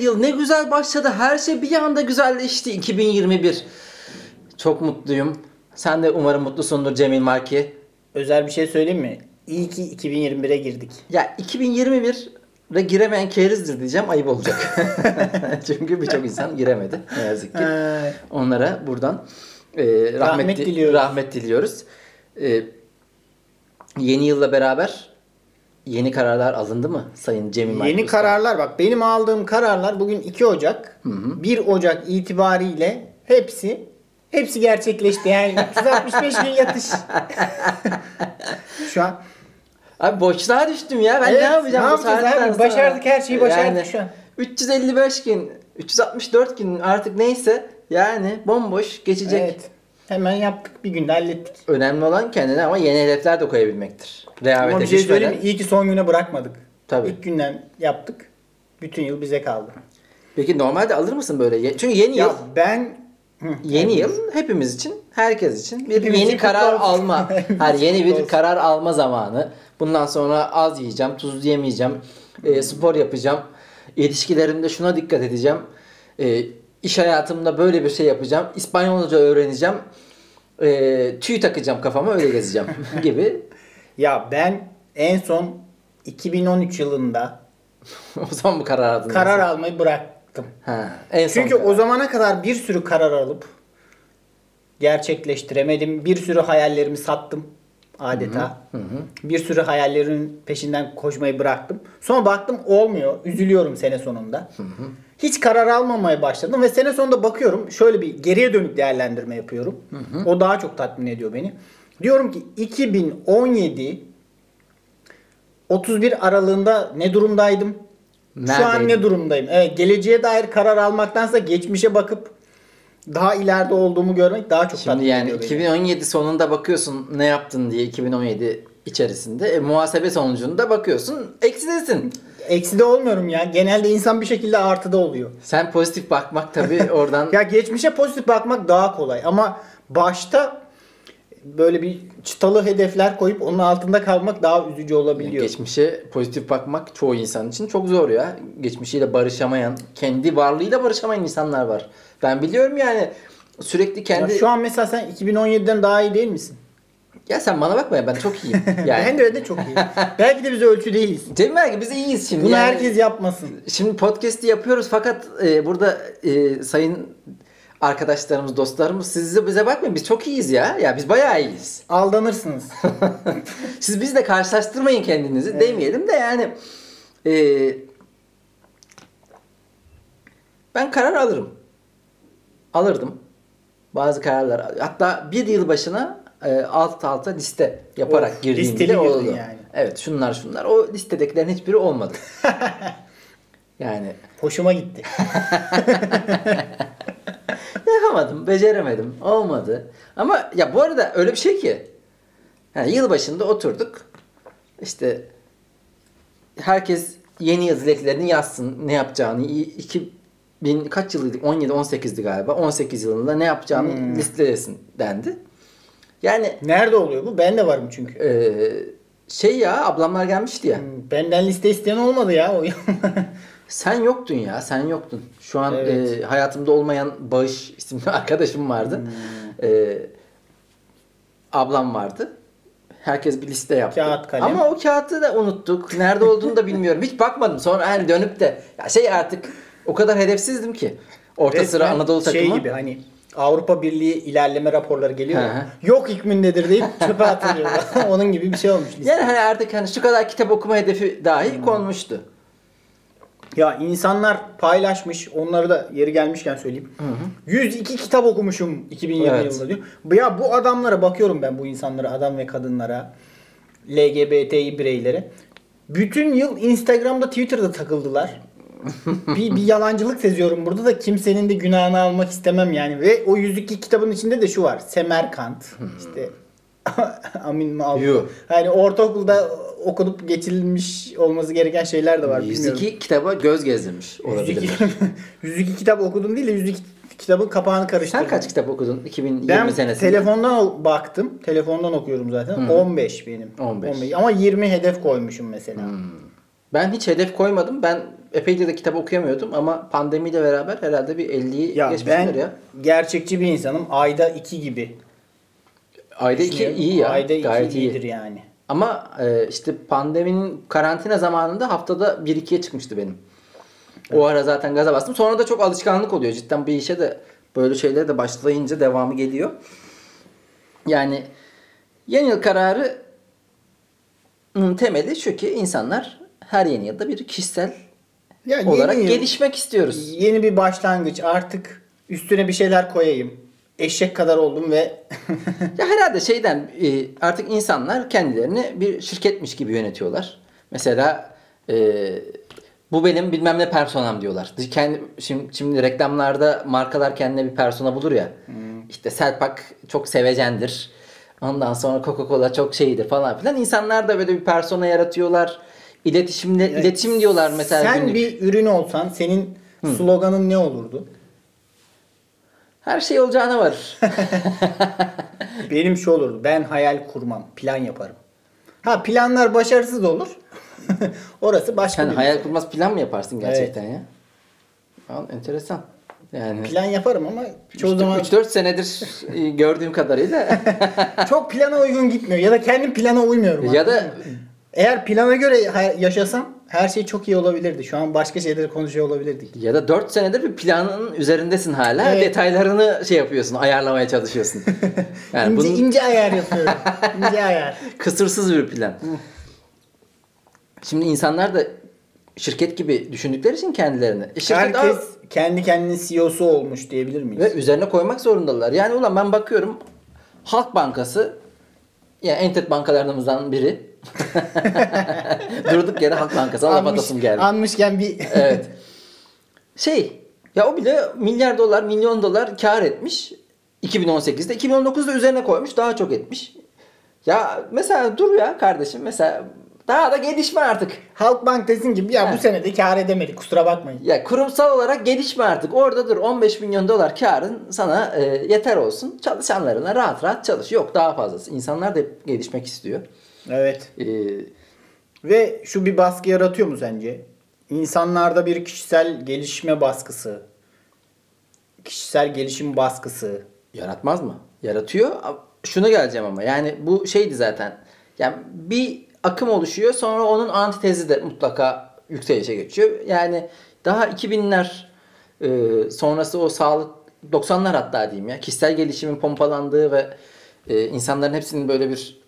yıl. Ne güzel başladı. Her şey bir anda güzelleşti 2021. Çok mutluyum. Sen de umarım mutlusundur Cemil Marki. Özel bir şey söyleyeyim mi? İyi ki 2021'e girdik. Ya 2021'e giremeyen kerizdir diyeceğim ayıp olacak. Çünkü birçok insan giremedi ne yazık ki. Onlara buradan e, rahmet, Rahmet di- diliyoruz. rahmet diliyoruz. E, yeni yılla beraber yeni kararlar alındı mı Sayın Cemil yeni Usta? kararlar bak benim aldığım kararlar bugün 2 Ocak. 1 Ocak itibariyle hepsi hepsi gerçekleşti. Yani 365 gün yatış. Şu an Abi boşluğa düştüm ya. Ben Evet, ne yapacağım ne yapacağız abi? sonra? Başardık, her şeyi başardık şu an. 355 gün, 364 gün artık neyse yani bomboş geçecek. evet. Hemen yaptık bir günde hallettik. Önemli olan kendine ama yeni hedefler de koyabilmektir. Rehavete Ama bir şey söyleyeyim mi? İyi ki son güne bırakmadık. Tabii. İlk günden yaptık. Bütün yıl bize kaldı. Peki normalde alır mısın böyle? Çünkü yeni Ya yıl ben Hı, Yeni yıl hepimiz için, herkes için bir Hepimiz yeni için karar olsun. alma. Her yeni bir karar alma zamanı. Bundan sonra az yiyeceğim, tuz yemeyeceğim, e, spor yapacağım, ilişkilerimde şuna dikkat edeceğim, e, iş hayatımda böyle bir şey yapacağım, İspanyolca öğreneceğim, e, tüy takacağım kafama öyle gezeceğim gibi. Ya ben en son 2013 yılında o zaman bu karar aldın. karar almayı bıraktım. Ha, en son Çünkü karar. o zamana kadar bir sürü karar alıp gerçekleştiremedim. Bir sürü hayallerimi sattım adeta. Bir sürü hayallerimin peşinden koşmayı bıraktım. Sonra baktım olmuyor. Üzülüyorum sene sonunda. Hiç karar almamaya başladım ve sene sonunda bakıyorum şöyle bir geriye dönük değerlendirme yapıyorum. O daha çok tatmin ediyor beni. Diyorum ki 2017 31 aralığında ne durumdaydım? Şu an ne durumdayım? Evet, geleceğe dair karar almaktansa geçmişe bakıp daha ileride olduğumu görmek daha çok Şimdi tatmin yani ediyor beni. 2017 sonunda bakıyorsun ne yaptın diye 2017 içerisinde. E, muhasebe sonucunda bakıyorsun eksidesin. Ekside olmuyorum ya. Genelde insan bir şekilde artıda oluyor. Sen pozitif bakmak tabii oradan Ya geçmişe pozitif bakmak daha kolay ama başta böyle bir çıtalı hedefler koyup onun altında kalmak daha üzücü olabiliyor. geçmişe pozitif bakmak çoğu insan için çok zor ya. Geçmişiyle barışamayan, kendi varlığıyla barışamayan insanlar var. Ben biliyorum yani sürekli Ya kendi... şu an mesela sen 2017'den daha iyi değil misin? Ya sen bana bakma ya ben çok iyiyim. Yani. Ben de öyle çok iyi. Belki de biz ölçü değiliz. Cemil Ergi biz iyiyiz şimdi. Bunu yani. herkes yapmasın. Şimdi podcast'i yapıyoruz fakat e, burada e, sayın arkadaşlarımız, dostlarımız siz bize bakmayın biz çok iyiyiz ya. Ya biz bayağı iyiyiz. Aldanırsınız. Siz bizle karşılaştırmayın kendinizi demeyelim de yani e, ben karar alırım. Alırdım. Bazı kararlar. Hatta bir yıl başına e, alt alta liste yaparak Of, girdiğim listeli bile girdin oldu. yani. Evet şunlar şunlar. O listedekilerin hiçbiri olmadı. yani Hoşuma gitti. yapamadım, beceremedim, olmadı. Ama ya bu arada öyle bir şey ki yani yıl başında oturduk. İşte herkes yeni yıl dileklerini yazsın. Ne yapacağını 2000 kaç yılıydı? 17 18'di galiba. 18 yılında ne yapacağını Hmm. listelesin dendi. Yani Nerede oluyor bu? Ben de varım çünkü. eee, şey ya ablamlar gelmişti ya. Hmm, Benden liste isteyen olmadı ya. O Sen yoktun ya, sen yoktun. Şu an Evet. e, hayatımda olmayan Bağış isimli arkadaşım vardı. Hmm. E, ablam vardı. Herkes bir liste yaptı. Kağıt, kalem. Ama o kağıtı da unuttuk. Nerede olduğunu da bilmiyorum. Hiç bakmadım. Sonra hani dönüp de ya şey artık o kadar hedefsizdim ki. Orta sıra Resmen Anadolu takımı. Şey gibi hani Avrupa Birliği ilerleme raporları geliyor. Ya. Yok hükmündedir deyip çöpe atılıyorlar. Onun gibi bir şey olmuş. liste. Yani hani artık hani şu kadar kitap okuma hedefi dahi Hmm. konmuştu. Ya insanlar paylaşmış. Onları da yeri gelmişken söyleyeyim. 102 kitap okumuşum 2020 Evet. yılında diyor. Ya bu adamlara bakıyorum ben bu insanlara, adam ve kadınlara, LGBTİ bireylere. Bütün yıl Instagram'da, Twitter'da takıldılar. Bir, bir yalancılık seziyorum burada da kimsenin de günahını almak istemem yani. Ve o 102 kitabın içinde de şu var. Semerkant, işte Amin Malum. Yuh. Yani ortaokulda okunup geçirilmiş olması gereken şeyler de var. bilmiyorum. 102 kitaba göz gezdirmiş olabilir. 102, 102 kitap okudum değil de 102 kitabın kapağını karıştırdım. Sen kaç kitap okudun 2020 Ben senesinde? telefondan o- baktım. Telefondan okuyorum zaten. 15 benim. 15. Ama 20 hedef koymuşum mesela. Ben hiç hedef koymadım. Ben epeyce de kitap okuyamıyordum ama pandemiyle beraber herhalde bir 50'yi Ya geçmişimdir ben ya. gerçekçi bir insanım. Ayda iki gibi. Ayda iki düşünüyorum. iyi ya. Ayda iki Gayet iyi. iyidir yani. Ama e, işte pandeminin karantina zamanında haftada 1-2'ye çıkmıştı benim. O ara zaten gaza bastım. Sonra da çok alışkanlık oluyor. Cidden bir işe de böyle şeylere de başlayınca devamı geliyor. Yani yeni yıl kararı temeli şu ki insanlar her yeni yılda bir kişisel Ya yeni olarak yıl- gelişmek istiyoruz. Yeni bir başlangıç. Artık üstüne bir şeyler koyayım. Eşek kadar oldum ve Ya herhalde şeyden e, artık insanlar kendilerini bir şirketmiş gibi yönetiyorlar. Mesela e, bu benim bilmem ne personam diyorlar. Kendi, şimdi, şimdi reklamlarda markalar kendine bir persona bulur ya. İşte Selpak çok sevecendir. Ondan sonra Coca-Cola çok şeydir falan filan. İnsanlar da böyle bir persona yaratıyorlar. İletişimde iletişim diyorlar mesela Sen günlük. bir ürün olsan senin sloganın ne olurdu? Her şey olacağına var. Benim şu olurdu. Ben hayal kurmam. Plan yaparım. Ha planlar başarısız olur. Orası başka Sen bir hayal mesele. kurmaz plan mı yaparsın gerçekten ya? Al, enteresan. Yani Plan yaparım ama çoğu zaman 3-4 senedir e, gördüğüm kadarıyla çok plana uygun gitmiyor. Ya da kendim plana uymuyorum. ya da? Eğer plana göre yaşasam her şey çok iyi olabilirdi. Şu an başka şeyleri konuşuyor olabilirdik. ya da 4 senedir bir planın üzerindesin hala. Evet. Detaylarını şey yapıyorsun, ayarlamaya çalışıyorsun. Yani ince, bunun ince ayar yapıyorum. ince ayar. kısırsız bir plan. Şimdi insanlar da şirket gibi düşündükleri için kendilerini. E, şirket Herkes al- kendi kendinin CEO'su olmuş diyebilir miyiz? ve üzerine koymak zorundalar. Yani ulan ben bakıyorum Halk Bankası yani en tek bankalarımızdan biri. Durduk yere Halk Bankası laf atasım geldi. Anmışken bir Evet. Şey ya o bile milyar dolar milyon dolar kar etmiş 2018'de 2019'da üzerine koymuş daha çok etmiş. Ya mesela dur ya kardeşim mesela daha da gelişme artık. Halkbank desin gibi ya Ha. bu sene de kar edemedik kusura bakmayın. Ya kurumsal olarak gelişme artık. Orada dur 15 milyon dolar karın sana e, yeter olsun. Çalışanlarına rahat rahat çalış. Yok daha fazlası. İnsanlar da hep gelişmek istiyor. Evet. E, Ve şu bir baskı yaratıyor mu sence? İnsanlarda bir kişisel gelişme baskısı, kişisel gelişim baskısı. Yaratmaz mı? Yaratıyor. Şuna geleceğim ama yani bu şeydi zaten. Yani bir akım oluşuyor sonra onun antitezi de mutlaka yükselişe geçiyor. Yani daha 2000'ler e, sonrası o sağlık 90'lar hatta diyeyim ya kişisel gelişimin pompalandığı ve e, insanların hepsinin böyle bir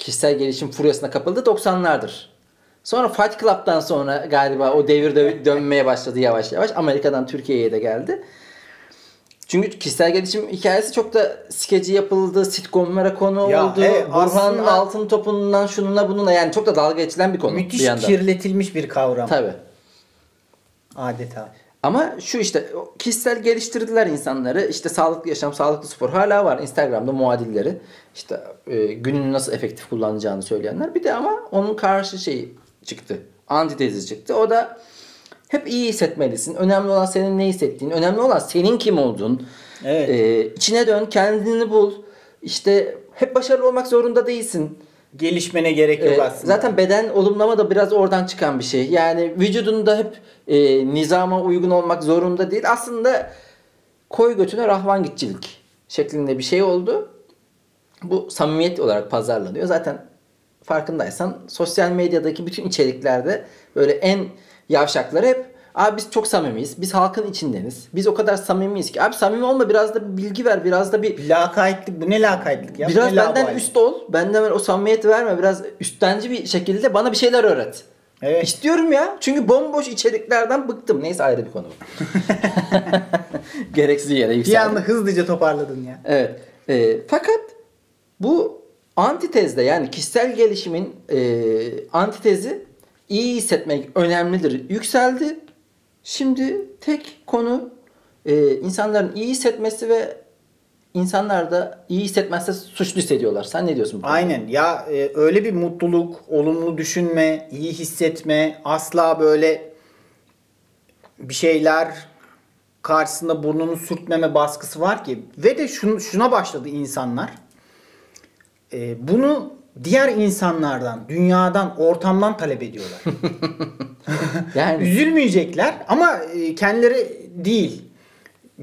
kişisel gelişim furyasına kapıldığı 90'lardır. Sonra Fight Club'dan sonra galiba o devir dö- dönmeye başladı yavaş yavaş. Amerika'dan Türkiye'ye de geldi. Çünkü kişisel gelişim hikayesi çok da skeci yapıldı, sitcomlara konu Ya, oldu. evet, Burhan Altın Topu'ndan şununla bununla yani çok da dalga geçilen bir konu Müthiş bir yandan. kirletilmiş bir kavram Tabii. adeta. Ama şu işte kişisel geliştirdiler insanları. İşte sağlıklı yaşam, sağlıklı spor hala var Instagram'da muadilleri. İşte e, gününü nasıl efektif kullanacağını söyleyenler. Bir de ama onun karşı şeyi çıktı. Antitezi çıktı. O da hep iyi hissetmelisin. Önemli olan senin ne hissettiğin. Önemli olan senin kim olduğun. Evet. E, içine dön, kendini bul. İşte hep başarılı olmak zorunda değilsin. Gelişmene gerek yok Ee, aslında. zaten beden olumlama da biraz oradan çıkan bir şey. Yani vücudunda hep e, nizama uygun olmak zorunda değil. Aslında koy götüne rahvan gitçilik şeklinde bir şey oldu. Bu samimiyet olarak pazarlanıyor. Zaten farkındaysan sosyal medyadaki bütün içeriklerde böyle en yavşakları hep Abi biz çok samimiyiz. Biz halkın içindeniz. Biz o kadar samimiyiz ki. Abi samimi olma biraz da bilgi ver. Biraz da bir Lakaytlık bu ne lakaytlık ya? Biraz ne benden laubali? üst ol. Benden o samimiyeti verme. Biraz üsttenci bir şekilde bana bir şeyler öğret. Evet. İstiyorum ya. Çünkü bomboş içeriklerden bıktım. Neyse ayrı bir konu. bu. Gereksiz yere Bir yükseldim. anda hızlıca toparladın ya. Evet. E, fakat bu antitezde yani kişisel gelişimin e, antitezi iyi hissetmek önemlidir. Yükseldi. Şimdi tek konu e, insanların iyi hissetmesi ve insanlar da iyi hissetmezse suçlu hissediyorlar. Sen ne diyorsun? bu? Aynen ya e, öyle bir mutluluk, olumlu düşünme, iyi hissetme, asla böyle bir şeyler karşısında burnunu sürtmeme baskısı var ki ve de şunu, şuna başladı insanlar. E, bunu diğer insanlardan, dünyadan, ortamdan talep ediyorlar. Yani Üzülmeyecekler ama e, kendileri değil.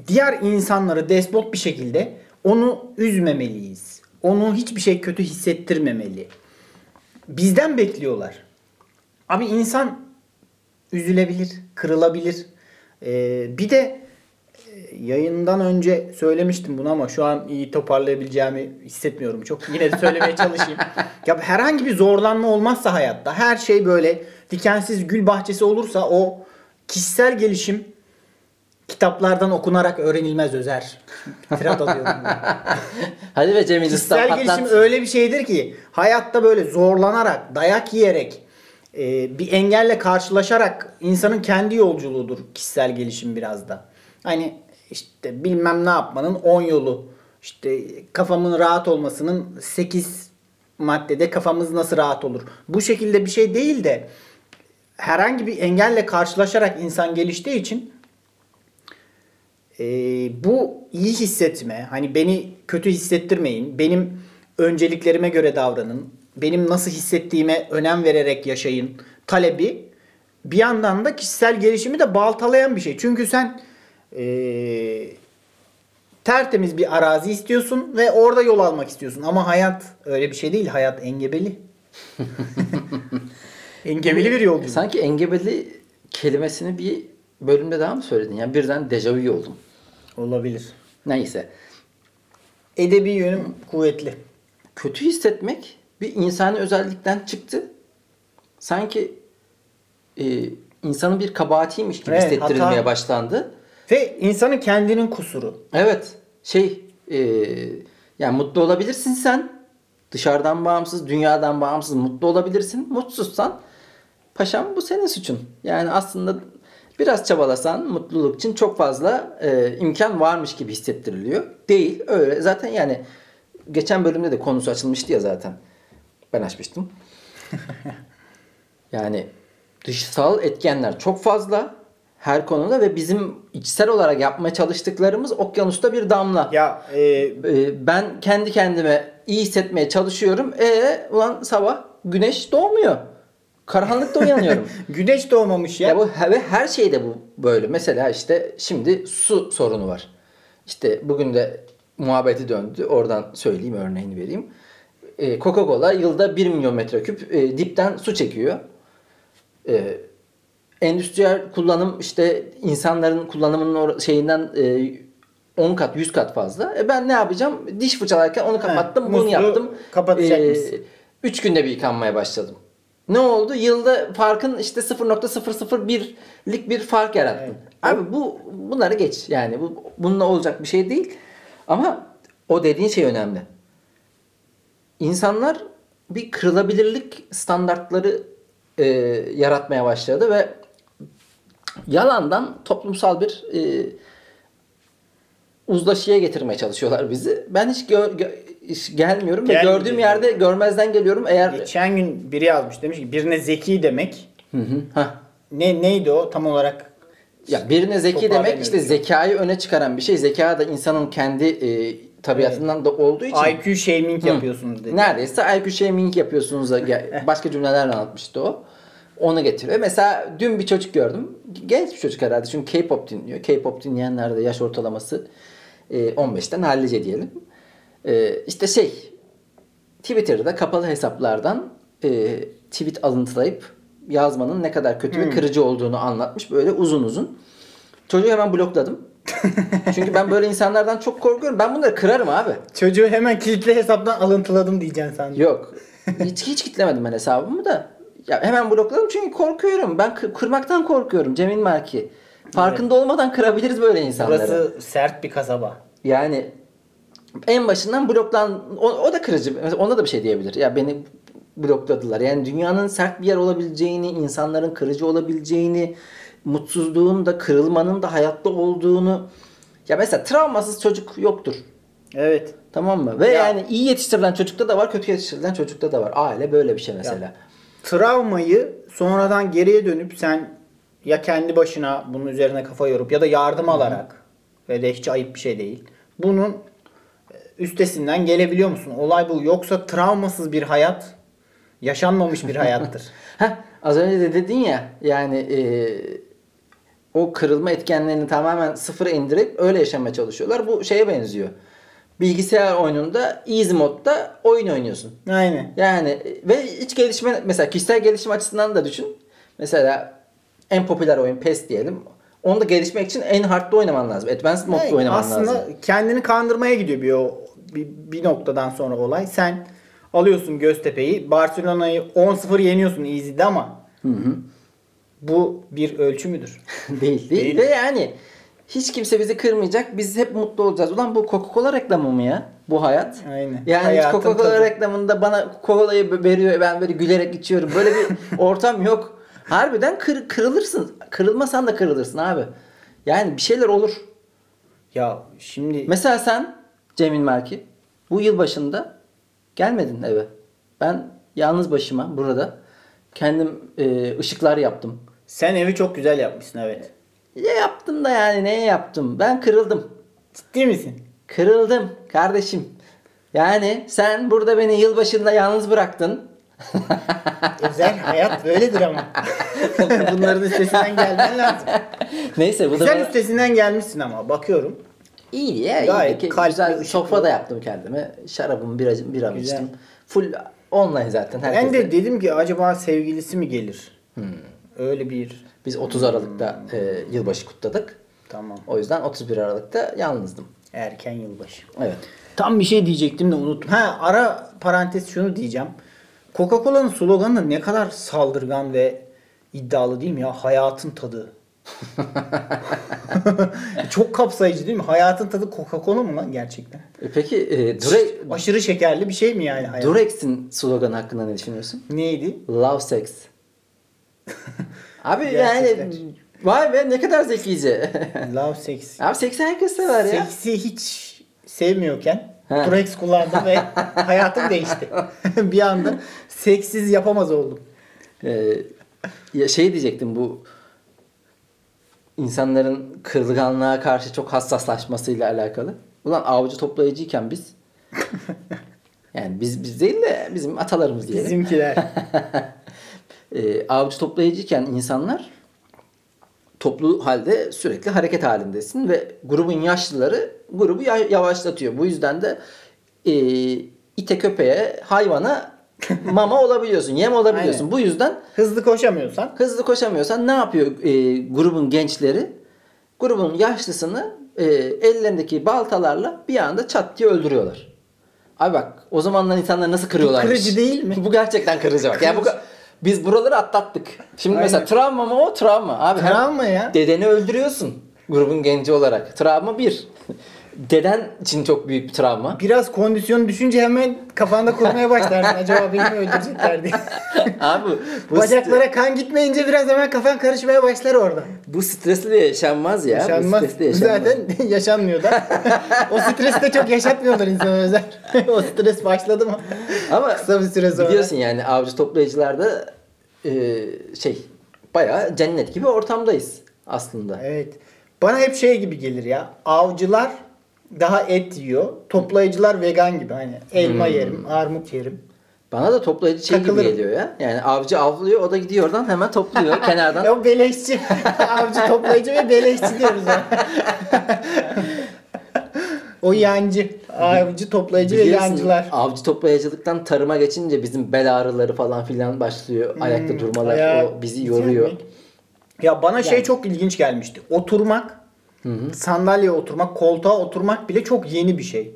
Diğer insanları despot bir şekilde onu üzmemeliyiz. Onu hiçbir şey kötü hissettirmemeli. Bizden bekliyorlar. Abi insan üzülebilir, kırılabilir. Ee, bir de yayından önce söylemiştim bunu ama şu an iyi toparlayabileceğimi hissetmiyorum çok. Yine de söylemeye çalışayım. ya herhangi bir zorlanma olmazsa hayatta her şey böyle dikensiz gül bahçesi olursa o kişisel gelişim kitaplardan okunarak öğrenilmez Özer. Tirat atıyorum. hadi ve Cemil Kişisel patlat. gelişim öyle bir şeydir ki hayatta böyle zorlanarak, dayak yiyerek, e, bir engelle karşılaşarak insanın kendi yolculuğudur kişisel gelişim biraz da. Hani işte bilmem ne yapmanın 10 yolu. İşte kafamın rahat olmasının 8 maddede kafamız nasıl rahat olur. Bu şekilde bir şey değil de herhangi bir engelle karşılaşarak insan geliştiği için e, bu iyi hissetme, hani beni kötü hissettirmeyin, benim önceliklerime göre davranın, benim nasıl hissettiğime önem vererek yaşayın talebi bir yandan da kişisel gelişimi de baltalayan bir şey. Çünkü sen e, tertemiz bir arazi istiyorsun ve orada yol almak istiyorsun. Ama hayat öyle bir şey değil. Hayat engebeli. engebeli bir yolculuk. Sanki engebeli kelimesini bir bölümde daha mı söyledin? Yani birden dejavu oldum. Olabilir. Neyse. Edebi yönüm kuvvetli. Kötü hissetmek bir insani özellikten çıktı. Sanki e, insanın bir kabahatiymiş gibi Evet, hissettirilmeye hata. başlandı. Ve insanın kendinin kusuru. Evet. Şey e, yani mutlu olabilirsin sen. Dışarıdan bağımsız, dünyadan bağımsız mutlu olabilirsin. Mutsuzsan paşam bu senin suçun. Yani aslında biraz çabalasan mutluluk için çok fazla e, imkan varmış gibi hissettiriliyor. Değil öyle. Zaten yani geçen bölümde de konusu açılmıştı ya zaten. Ben açmıştım. yani dışsal etkenler çok fazla her konuda ve bizim içsel olarak yapmaya çalıştıklarımız okyanusta bir damla. Ya e, Ee, ben kendi kendime iyi hissetmeye çalışıyorum. E ulan sabah güneş doğmuyor. Karanlıkta uyanıyorum. güneş doğmamış ya. ya bu ve her şeyde bu böyle. Mesela işte şimdi su sorunu var. İşte bugün de muhabbeti döndü. Oradan söyleyeyim örneğini vereyim. Ee, Coca-Cola yılda 1 milyon metreküp e, dipten su çekiyor. Ee, endüstriyel kullanım işte insanların kullanımının or- şeyinden e, 10 kat 100 kat fazla. E ben ne yapacağım? Diş fırçalarken onu kapattım, bunu musluğu yaptım. kapatacak Ee, mısın? 3 günde bir yıkanmaya başladım. Ne oldu? Yılda farkın işte 0.001'lik bir fark yarattın. Evet. Abi bu bunları geç. Yani bu bununla olacak bir şey değil. Ama o dediğin şey önemli. İnsanlar bir kırılabilirlik standartları e, yaratmaya başladı ve yalandan toplumsal bir e, uzlaşıya getirmeye çalışıyorlar bizi. Ben hiç, gö- gö- gelmiyorum ve gördüğüm yerde görmezden geliyorum. Eğer Geçen gün biri yazmış demiş ki birine zeki demek. Hı hı. Hah. Ne neydi o tam olarak? Ya birine zeki demek işte zekayı öne çıkaran bir şey. Zeka da insanın kendi e, tabiatından da olduğu için IQ shaming yapıyorsunuz dedi. neredeyse IQ shaming yapıyorsunuz başka cümlelerle anlatmıştı o. Onu getiriyor. Mesela dün bir çocuk gördüm. Genç bir çocuk herhalde çünkü K-pop dinliyor. K-pop dinleyenler de yaş ortalaması e, 15'ten hallice diyelim. E, işte şey Twitter'da kapalı hesaplardan e, tweet alıntılayıp yazmanın ne kadar kötü ve kırıcı olduğunu anlatmış böyle uzun uzun. Çocuğu hemen blokladım. Çünkü ben böyle insanlardan çok korkuyorum. Ben bunları kırarım abi. Çocuğu hemen kilitli hesaptan alıntıladım diyeceksin sen. Yok. Hiç, hiç kitlemedim ben hesabımı da. Ya hemen blokladım çünkü korkuyorum. Ben kı- kırmaktan korkuyorum Cemil Marki. Farkında olmadan kırabiliriz böyle insanları. Burası sert bir kasaba. Yani en başından bloklan o, o da kırıcı. Mesela ona da bir şey diyebilir. Ya beni blokladılar. Yani dünyanın sert bir yer olabileceğini, insanların kırıcı olabileceğini, mutsuzluğun da kırılmanın da hayatta olduğunu ya mesela travmasız çocuk yoktur. Evet. Tamam mı? Ve Ya- yani iyi yetiştirilen çocukta da var, kötü yetiştirilen çocukta da var. Aile böyle bir şey mesela. Travmayı sonradan geriye dönüp sen ya kendi başına bunun üzerine kafa yorup ya da yardım alarak ve de hiç ayıp bir şey değil. Bunun e, üstesinden gelebiliyor musun? Olay bu. Yoksa travmasız bir hayat yaşanmamış bir hayattır. Heh, az önce de dedin ya yani e, o kırılma etkenlerini tamamen sıfıra indirip öyle yaşamaya çalışıyorlar. Bu şeye benziyor. Bilgisayar oyununda easy modda oyun oynuyorsun. Aynen. Yani ve hiç gelişme mesela kişisel gelişim açısından da düşün. Mesela en popüler oyun PES diyelim. Onu da gelişmek için en hard'da oynaman lazım. Advanced modda Evet, oynaman aslında lazım. kendini kandırmaya gidiyor bir, o, bir, bir noktadan sonra olay. Sen alıyorsun Göztepe'yi. Barcelona'yı 10-0 yeniyorsun easy'de ama bu bir ölçü müdür? değil, değil. Değil. Ve yani hiç kimse bizi kırmayacak. Biz hep mutlu olacağız. Ulan bu Coca-Cola reklamı mı ya? Bu hayat. Aynen. Yani Hayatın Coca-Cola tadı. reklamında bana Coca-Cola'yı veriyor ben böyle gülerek içiyorum. Böyle bir ortam yok. Harbiden kır, kırılırsın. Kırılmasan da kırılırsın abi. Yani bir şeyler olur. Ya şimdi Mesela sen Cemil Merki bu yıl başında gelmedin eve. Ben yalnız başıma burada kendim e, ışıklar yaptım. sen evi çok güzel yapmışsın evet. Ya yaptım da yani neye yaptım? Ben kırıldım. Ciddi misin? Kırıldım kardeşim. Yani sen burada beni yılbaşında yalnız bıraktın. Özel hayat böyledir ama. Bunların üstesinden gelmen lazım. Neyse bu da Güzel bana- üstesinden gelmişsin ama bakıyorum. iyi ya. Gayet iyi. kalpli, Güzel sofra da yaptım kendime. Şarabımı bira, biramı Güzel. içtim. Full online zaten. Ben Herkes de dedim ki acaba sevgilisi mi gelir? Öyle bir Biz 30 Aralık'ta e, yılbaşı kutladık. tamam. O yüzden 31 Aralık'ta yalnızdım. Erken yılbaşı. Evet. Tam bir şey diyecektim de unuttum. Ha ara parantez şunu diyeceğim. Coca-Cola'nın sloganı da ne kadar saldırgan ve iddialı değil mi ya? Hayatın tadı. Çok kapsayıcı değil mi? Hayatın tadı Coca-Cola mı lan gerçekten? E peki e, Dure, Aşırı şekerli bir şey mi yani hayat? Durex'in sloganı hakkında ne düşünüyorsun? Neydi? Love sex. Abi yani vay be ne kadar zekice. Love sex. Abi seksi herkes sever ya. Seksi hiç sevmiyorken Ha. Durex kullandım ve hayatım değişti. bir anda seksiz yapamaz oldum. Ee, ya şey diyecektim bu insanların kırılganlığa karşı çok hassaslaşmasıyla alakalı. Ulan avcı toplayıcıyken biz yani biz biz değil de bizim atalarımız diyelim. Bizimkiler. E, avcı toplayıcıyken insanlar toplu halde sürekli hareket halindesin ve grubun yaşlıları grubu ya- yavaşlatıyor. Bu yüzden de e, ite köpeğe hayvana mama olabiliyorsun, yem olabiliyorsun. Aynen. Bu yüzden Hızlı koşamıyorsan hızlı koşamıyorsan ne yapıyor e, grubun gençleri? Grubun yaşlısını e, ellerindeki baltalarla bir anda çat diye öldürüyorlar. Abi bak o zamanlar insanlar nasıl kırıyorlarmış. kırıcı değil mi? bu gerçekten kırıcı bak. Yani bu. Biz buraları atlattık. Şimdi Aynen. mesela travma mı o? Travma. Abi Travma ya. Dedeni öldürüyorsun grubun genci olarak. Travma bir. Deden için çok büyük bir travma. biraz kondisyon düşünce hemen kafanda kurmaya başlardın. Acaba beni mi öldürecekler diye. Abi bu, Bacaklara kan gitmeyince biraz hemen kafan karışmaya başlar orada. bu stresli de yaşanmaz ya. Yaşanmaz. Bu yaşanmaz. Zaten yaşanmıyor da. o stresi de çok yaşatmıyorlar insan özel. o stres başladı mı? Ama Kısa bir süre sonra. biliyorsun yani avcı toplayıcılarda e, şey bayağı cennet gibi ortamdayız aslında. Evet. Bana hep şey gibi gelir ya. Avcılar daha et yiyor. Toplayıcılar vegan gibi. Hani elma Hmm. yerim, armut yerim. Bana da toplayıcı şey Takılırım. gibi geliyor ya. Yani avcı avlıyor o da gidiyor oradan hemen topluyor kenardan. O beleşçi. Avcı toplayıcı ve beleşçi diyoruz o yancı. Avcı toplayıcı ve Biliyorsun, yancılar. Avcı toplayıcılıktan tarıma geçince bizim bel ağrıları falan filan başlıyor. Ayakta durmalar Hmm, ayağı o bizi yoruyor. Ya bana şey Yani. çok ilginç gelmişti. Oturmak, sandalyeye oturmak, koltuğa oturmak bile çok yeni bir şey.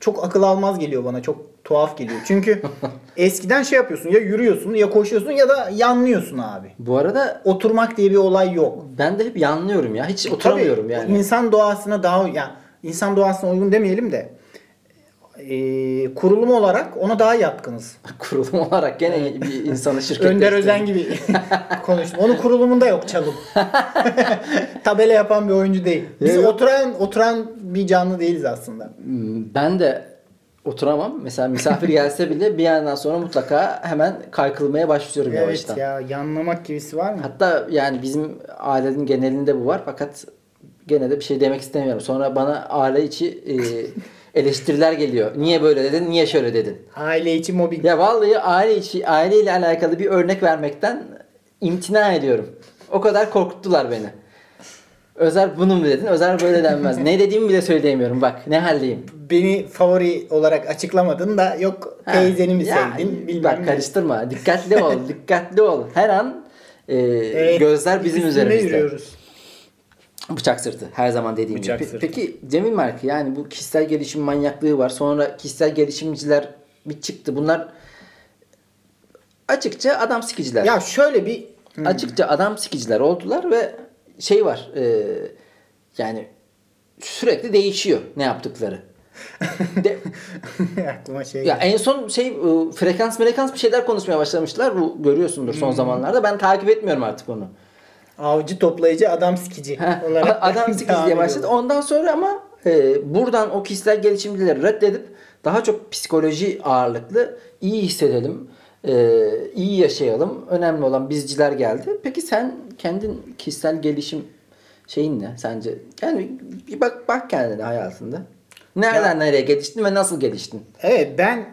Çok akıl almaz geliyor bana. Çok tuhaf geliyor. Çünkü eskiden şey yapıyorsun. Ya yürüyorsun ya koşuyorsun ya da yanlıyorsun abi. Bu arada Oturmak diye bir olay yok. ben de hep yanlıyorum ya. Hiç oturamıyorum Tabii, yani. İnsan doğasına daha yani insan doğasına uygun demeyelim de e, kurulum olarak ona daha yatkınız. Kurulum olarak gene bir insanı şirkette... Önder Özen gibi konuştum. Onun kurulumunda yok çalım. Tabela yapan bir oyuncu değil. Biz Yok. oturan oturan bir canlı değiliz aslında. Hmm, Ben de oturamam. Mesela misafir gelse bile bir yandan sonra mutlaka hemen kaykılmaya başlıyorum Evet yavaştan. ya yanlamak gibisi var mı? Hatta yani bizim ailenin genelinde bu var fakat gene de bir şey demek istemiyorum. Sonra bana aile içi e, eleştiriler geliyor. Niye böyle dedin? Niye şöyle dedin? Aile içi mobbing. Ya vallahi aile içi aileyle alakalı bir örnek vermekten imtina ediyorum. O kadar korkuttular beni. Özer bunu mu dedin? Özer böyle denmez. ne dediğimi bile söyleyemiyorum. Bak ne haldeyim. Beni favori olarak açıklamadın da yok Ha, teyzeni mi ya, sevdin bilmem Bak ne. karıştırma. Dikkatli ol. dikkatli ol. Her an e, Evet, gözler bizim üzerimizde. yürüyoruz. Bıçak sırtı. Her zaman dediğim Bıçak gibi. Sırtı. Peki Cemil Marki yani bu kişisel gelişim manyaklığı var. Sonra kişisel gelişimciler bir çıktı. Bunlar açıkça adam sikiciler. Ya şöyle bir Açıkça adam sikiciler oldular ve şey var. e, yani sürekli değişiyor ne yaptıkları. De- aklıma şey ya en son şey e, frekans frekans bir şeyler konuşmaya başlamışlar. Bu görüyorsundur son zamanlarda. Ben takip etmiyorum artık onu. Avcı toplayıcı adam sikici olarak adam sikiz diye başladı. Ondan sonra ama e, buradan o kişisel gelişimcileri reddedip daha çok psikoloji ağırlıklı iyi hissedelim, e, iyi yaşayalım. Önemli olan bizciler geldi. Peki sen kendin kişisel gelişim şeyin ne sence? Yani bir bak bak kendine hayatında. Nereden nereye geliştin ve nasıl geliştin? Evet ben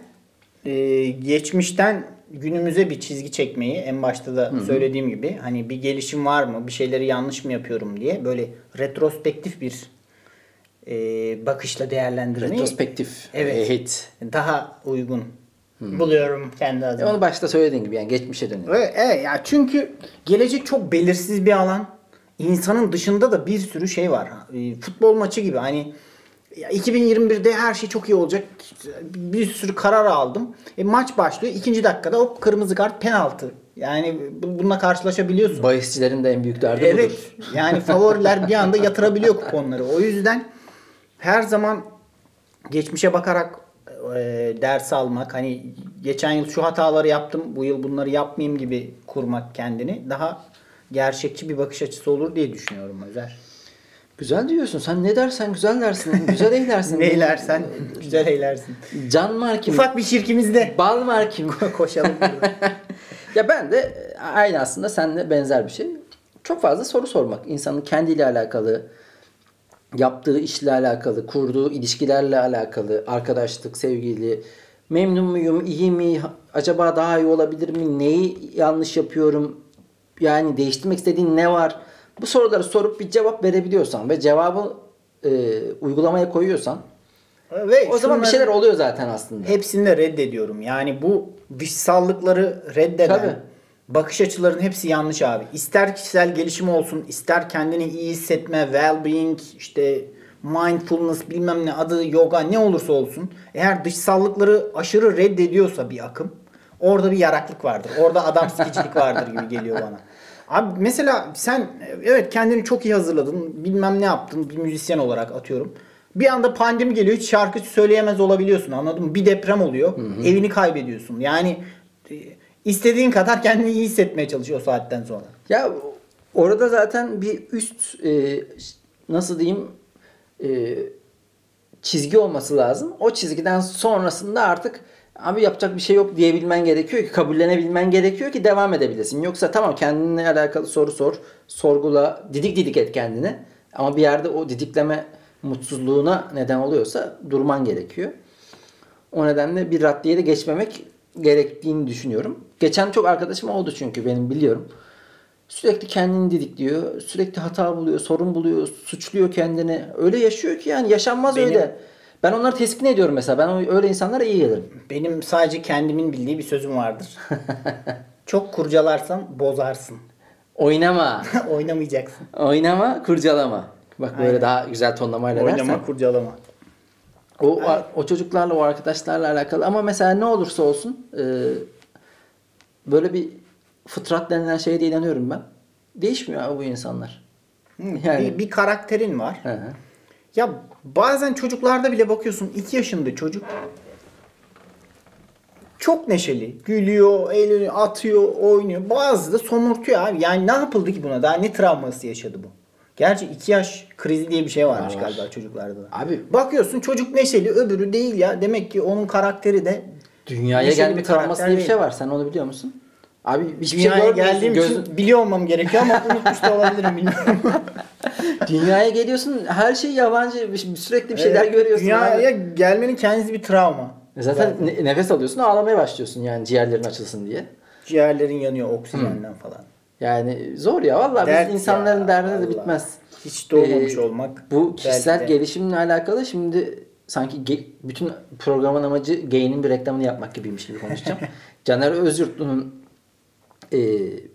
e, geçmişten günümüze bir çizgi çekmeyi en başta da söylediğim gibi hani bir gelişim var mı bir şeyleri yanlış mı yapıyorum diye böyle retrospektif bir e, bakışla değerlendirmeyi Retrospektif. Evet. hit. daha uygun buluyorum kendi E, adıma. onu başta söylediğin gibi yani geçmişe dönüyor. Evet, evet ya çünkü gelecek çok belirsiz bir alan. İnsanın dışında da bir sürü şey var. E, Futbol maçı gibi hani 2021'de her şey çok iyi olacak. Bir sürü karar aldım. E, maç başlıyor. ikinci dakikada hop kırmızı kart penaltı. Yani bu- bununla karşılaşabiliyorsun. Bahisçilerin de en büyük derdi Evet. budur. Yani favoriler bir anda yatırabiliyor kuponları. O yüzden her zaman geçmişe bakarak e, ders almak hani geçen yıl şu hataları yaptım bu yıl bunları yapmayayım gibi kurmak kendini daha gerçekçi bir bakış açısı olur diye düşünüyorum Özer. Güzel diyorsun. Sen ne dersen güzel dersin. Güzel eylersin. Ne eylersen güzel eylersin. Can markim. Ufak bir şirkimizde Bal markim. koşalım. ya ben de e, aynı aslında seninle benzer bir şey. Çok fazla soru sormak. İnsanın kendiyle alakalı, yaptığı işle alakalı, kurduğu ilişkilerle alakalı, arkadaşlık, sevgili, memnun muyum, iyi mi, acaba daha iyi olabilir mi, neyi yanlış yapıyorum, yani değiştirmek istediğin ne var? Bu soruları sorup bir cevap verebiliyorsan ve cevabı e, uygulamaya koyuyorsan Ve o zaman bir şeyler oluyor zaten aslında. Hepsini de reddediyorum. Yani bu dışsallıkları reddeden Tabii. bakış açılarının hepsi yanlış abi. İster kişisel gelişim olsun, ister kendini iyi hissetme, well-being, işte mindfulness bilmem ne adı yoga ne olursa olsun. Eğer dışsallıkları aşırı reddediyorsa bir akım orada bir yaraklık vardır. Orada adam sikicilik vardır gibi geliyor bana. Abi mesela sen evet kendini çok iyi hazırladın. Bilmem ne yaptın bir müzisyen olarak atıyorum. Bir anda pandemi geliyor hiç şarkı söyleyemez olabiliyorsun anladın mı? Bir deprem oluyor. Evini kaybediyorsun. Yani e, istediğin kadar kendini iyi hissetmeye çalışıyor o saatten sonra. Ya orada zaten bir üst e, nasıl diyeyim e, çizgi olması lazım. O çizgiden sonrasında artık abi yapacak bir şey yok diyebilmen gerekiyor ki kabullenebilmen gerekiyor ki devam edebilesin. Yoksa tamam kendine alakalı soru sor, sorgula, didik didik et kendini. Ama bir yerde o didikleme mutsuzluğuna neden oluyorsa durman gerekiyor. O nedenle bir raddeye de geçmemek gerektiğini düşünüyorum. Geçen çok arkadaşım oldu çünkü benim biliyorum. Sürekli kendini didikliyor. Sürekli hata buluyor, sorun buluyor, suçluyor kendini. Öyle yaşıyor ki yani yaşanmaz Benim- öyle. Ben onları teskin ediyorum mesela. Ben öyle insanlara iyi gelirim. Benim sadece kendimin bildiği bir sözüm vardır. çok kurcalarsan bozarsın. Oynama. Oynamayacaksın. Oynama, kurcalama. Bak böyle Aynen. daha güzel tonlamayla dersen. Oynama kurcalama. O, o çocuklarla, o arkadaşlarla alakalı. Ama mesela ne olursa olsun e, böyle bir fıtrat denilen şeye de inanıyorum ben. Değişmiyor abi bu insanlar. Yani. Bir, bir karakterin var. Hı hı. Ya bazen çocuklarda bile bakıyorsun 2 yaşında çocuk çok neşeli. Gülüyor, eğleniyor, atıyor, oynuyor. Bazı da somurtuyor abi. Yani ne yapıldı ki buna? Daha ne travması yaşadı bu? Gerçi 2 yaş krizi diye bir şey varmış Var, var. galiba çocuklarda da. Abi Bakıyorsun çocuk neşeli, öbürü değil ya. Demek ki onun karakteri de dünyaya gelme bir travması diye bir şey var. Sen onu biliyor musun? Abi hiçbir şey Dünyaya görmüyorsun. geldiğim Gözün- için biliyor olmam gerekiyor ama unutmuş da olabilirim bilmiyorum. Dünyaya geliyorsun her şey yabancı bir- sürekli bir şeyler Evet, görüyorsun. Dünyaya abi. gelmenin kendisi bir travma. Zaten ne- nefes alıyorsun ağlamaya başlıyorsun yani ciğerlerin açılsın diye. Ciğerlerin yanıyor oksijenden falan. Yani zor ya vallahi Dert biz insanların ya, derdine de bitmez. Hiç doğmamış Ee, olmak. Bu kişisel belki de. gelişimle alakalı şimdi sanki ge- bütün programın amacı Gain'in bir reklamını yapmak gibiymiş gibi konuşacağım. Caner Özyurtlu'nun e,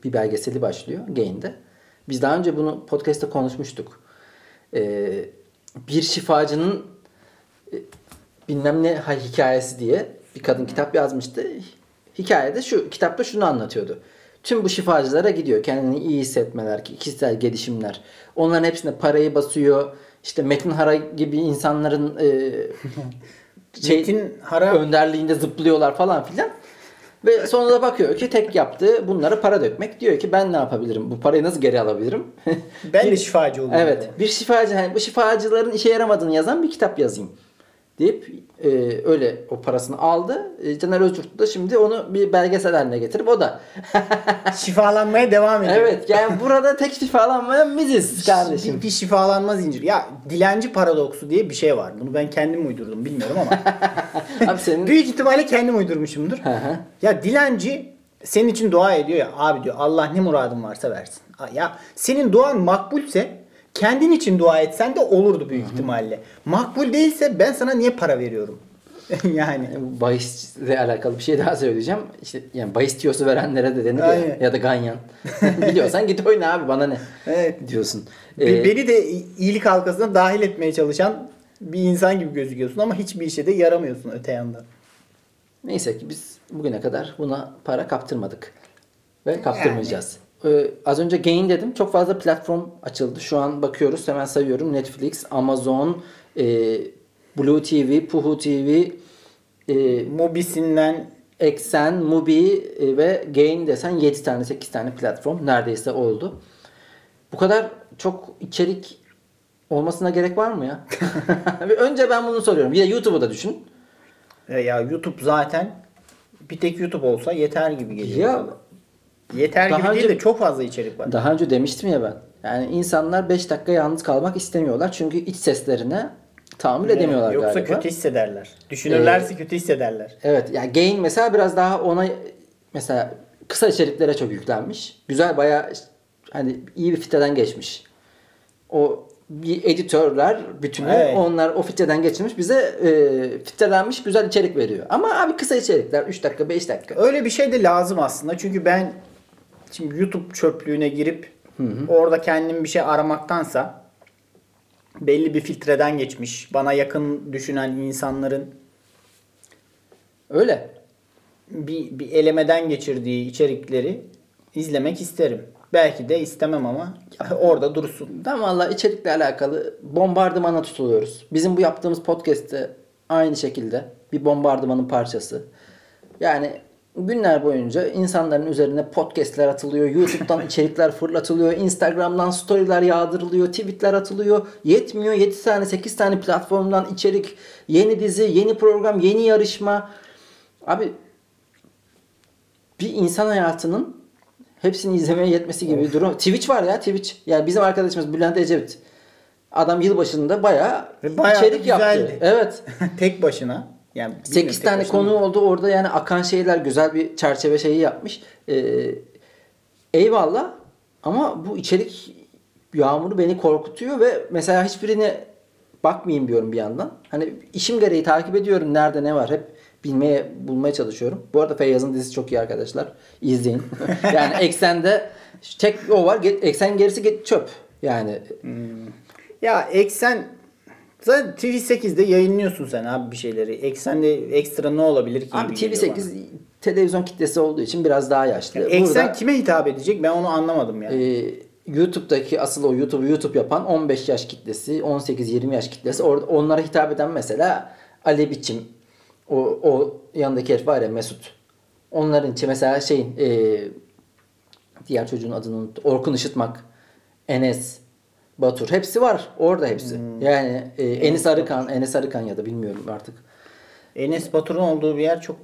bir belgeseli başlıyor Gain'de. Biz daha önce bunu podcast'te konuşmuştuk. E, bir şifacının e, bilmem ne ha- hikayesi diye bir kadın kitap yazmıştı. Hikayede şu kitapta şunu anlatıyordu. Tüm bu şifacılara gidiyor. Kendini iyi hissetmeler, kişisel gelişimler. Onların hepsine parayı basıyor. İşte Metin Hara gibi insanların e, şey, Metin Hara- önderliğinde zıplıyorlar falan filan. Ve sonra da bakıyor ki tek yaptığı bunlara para dökmek. Diyor ki ben ne yapabilirim? Bu parayı nasıl geri alabilirim? Ben de şifacı olayım. Evet. Bir şifacı hani bu şifacıların işe yaramadığını yazan bir kitap yazayım deyip e, öyle o parasını aldı. E, Caner Özcurt da şimdi onu bir belgesel haline getirip o da Şifalanmaya devam ediyor. evet yani burada tek şifalanmayan biziz kardeşim. Bir, bir şifalanma zinciri. Ya dilenci paradoksu diye bir şey var. Bunu ben kendim uydurdum bilmiyorum ama. Abi senin Büyük ihtimalle kendim uydurmuşumdur. Ya dilenci senin için dua ediyor ya abi diyor Allah ne muradın varsa versin. Ya senin duan makbulse kendin için dua etsen de olurdu büyük ihtimalle. Makbul değilse ben sana niye para veriyorum? yani. bahisle alakalı bir şey daha söyleyeceğim. İşte yani bahis tiyosu verenlere de denir ya, Aynen. ya da ganyan. Biliyorsan git oyna abi bana ne Evet. diyorsun. Ee, Beni de iyilik halkasına dahil etmeye çalışan bir insan gibi gözüküyorsun ama hiçbir işe de yaramıyorsun öte yandan. Neyse ki biz bugüne kadar buna para kaptırmadık. Ve kaptırmayacağız. Ee, az önce Gain dedim. Çok fazla platform açıldı. Şu an bakıyoruz. Hemen sayıyorum. Netflix, Amazon, e, Blue TV, Puhu TV, e, Mobisinden Exen, Mubi e, ve Gain desen 7 tane 8 tane platform neredeyse oldu. Bu kadar çok içerik olmasına gerek var mı ya? Önce ben bunu soruyorum. Bir de YouTube'u da düşün. E ya YouTube zaten bir tek YouTube olsa yeter gibi geliyor. Ya yeter daha gibi önce- değil de çok fazla içerik var. Daha önce demiştim ya ben. Yani insanlar 5 dakika yalnız kalmak istemiyorlar. Çünkü iç seslerine tahammül edemiyorlar Yoksa galiba. kötü hissederler. Düşünürlerse kötü hissederler. Evet. Yani Gain mesela biraz daha ona mesela kısa içeriklere çok yüklenmiş. Güzel bayağı hani iyi bir filtreden geçmiş. O bir editörler bütünü Evet. onlar o filtreden geçirmiş bize e, filtrelenmiş güzel içerik veriyor. Ama abi kısa içerikler 3 dakika 5 dakika. Öyle bir şey de lazım aslında. Çünkü ben şimdi YouTube çöplüğüne girip orada kendim bir şey aramaktansa belli bir filtreden geçmiş, bana yakın düşünen insanların Öyle. bir, bir elemeden geçirdiği içerikleri izlemek isterim. Belki de istemem ama orada dursun. Ben valla içerikle alakalı bombardımana tutuluyoruz. Bizim bu yaptığımız podcast'te aynı şekilde bir bombardımanın parçası. Yani günler boyunca insanların üzerine podcast'ler atılıyor, YouTube'dan içerikler fırlatılıyor, Instagram'dan story'ler yağdırılıyor, tweet'ler atılıyor. Yetmiyor 7 tane 8 tane platformdan içerik, yeni dizi, yeni program, yeni yarışma. Abi bir insan hayatının hepsini izlemeye yetmesi gibi bir durum. Twitch var ya Twitch. Yani bizim arkadaşımız Bülent Ecevit. Adam yılbaşında bayağı, bayağı içerik yaptı. Evet. tek başına. Yani 8 bilmiyorum, tek tane konu oldu. Orada yani akan şeyler güzel bir çerçeve şeyi yapmış. Ee, eyvallah ama bu içerik yağmuru beni korkutuyor ve mesela hiçbirine bakmayayım diyorum bir yandan. Hani işim gereği takip ediyorum nerede ne var hep bilmeye bulmaya çalışıyorum. Bu arada Feyyaz'ın dizisi çok iyi arkadaşlar. İzleyin. yani eksende tek o var. Eksen gerisi ge- çöp. Yani Ya eksen zaten TV8'de yayınlıyorsun sen abi bir şeyleri. Eksende ekstra ne olabilir ki? abi gibi geliyor bana. TV8 televizyon kitlesi olduğu için biraz daha yaşlı. Ya eksen Burada- kime hitap edecek? Ben onu anlamadım yani. Ee, YouTube'daki asıl o YouTube YouTube yapan 15 yaş kitlesi, 18-20 yaş kitlesi. Orada onlara hitap eden mesela Ali Biçim, o, o yanındaki herif var ya Mesut. Onların için mesela şeyin e, diğer çocuğun adını unuttum. Orkun Işıtmak, Enes, Batur. Hepsi var. Orada hepsi. Yani e, Enis Arıkan, Enes Arıkan ya da bilmiyorum artık. Enes Batur'un olduğu bir yer çok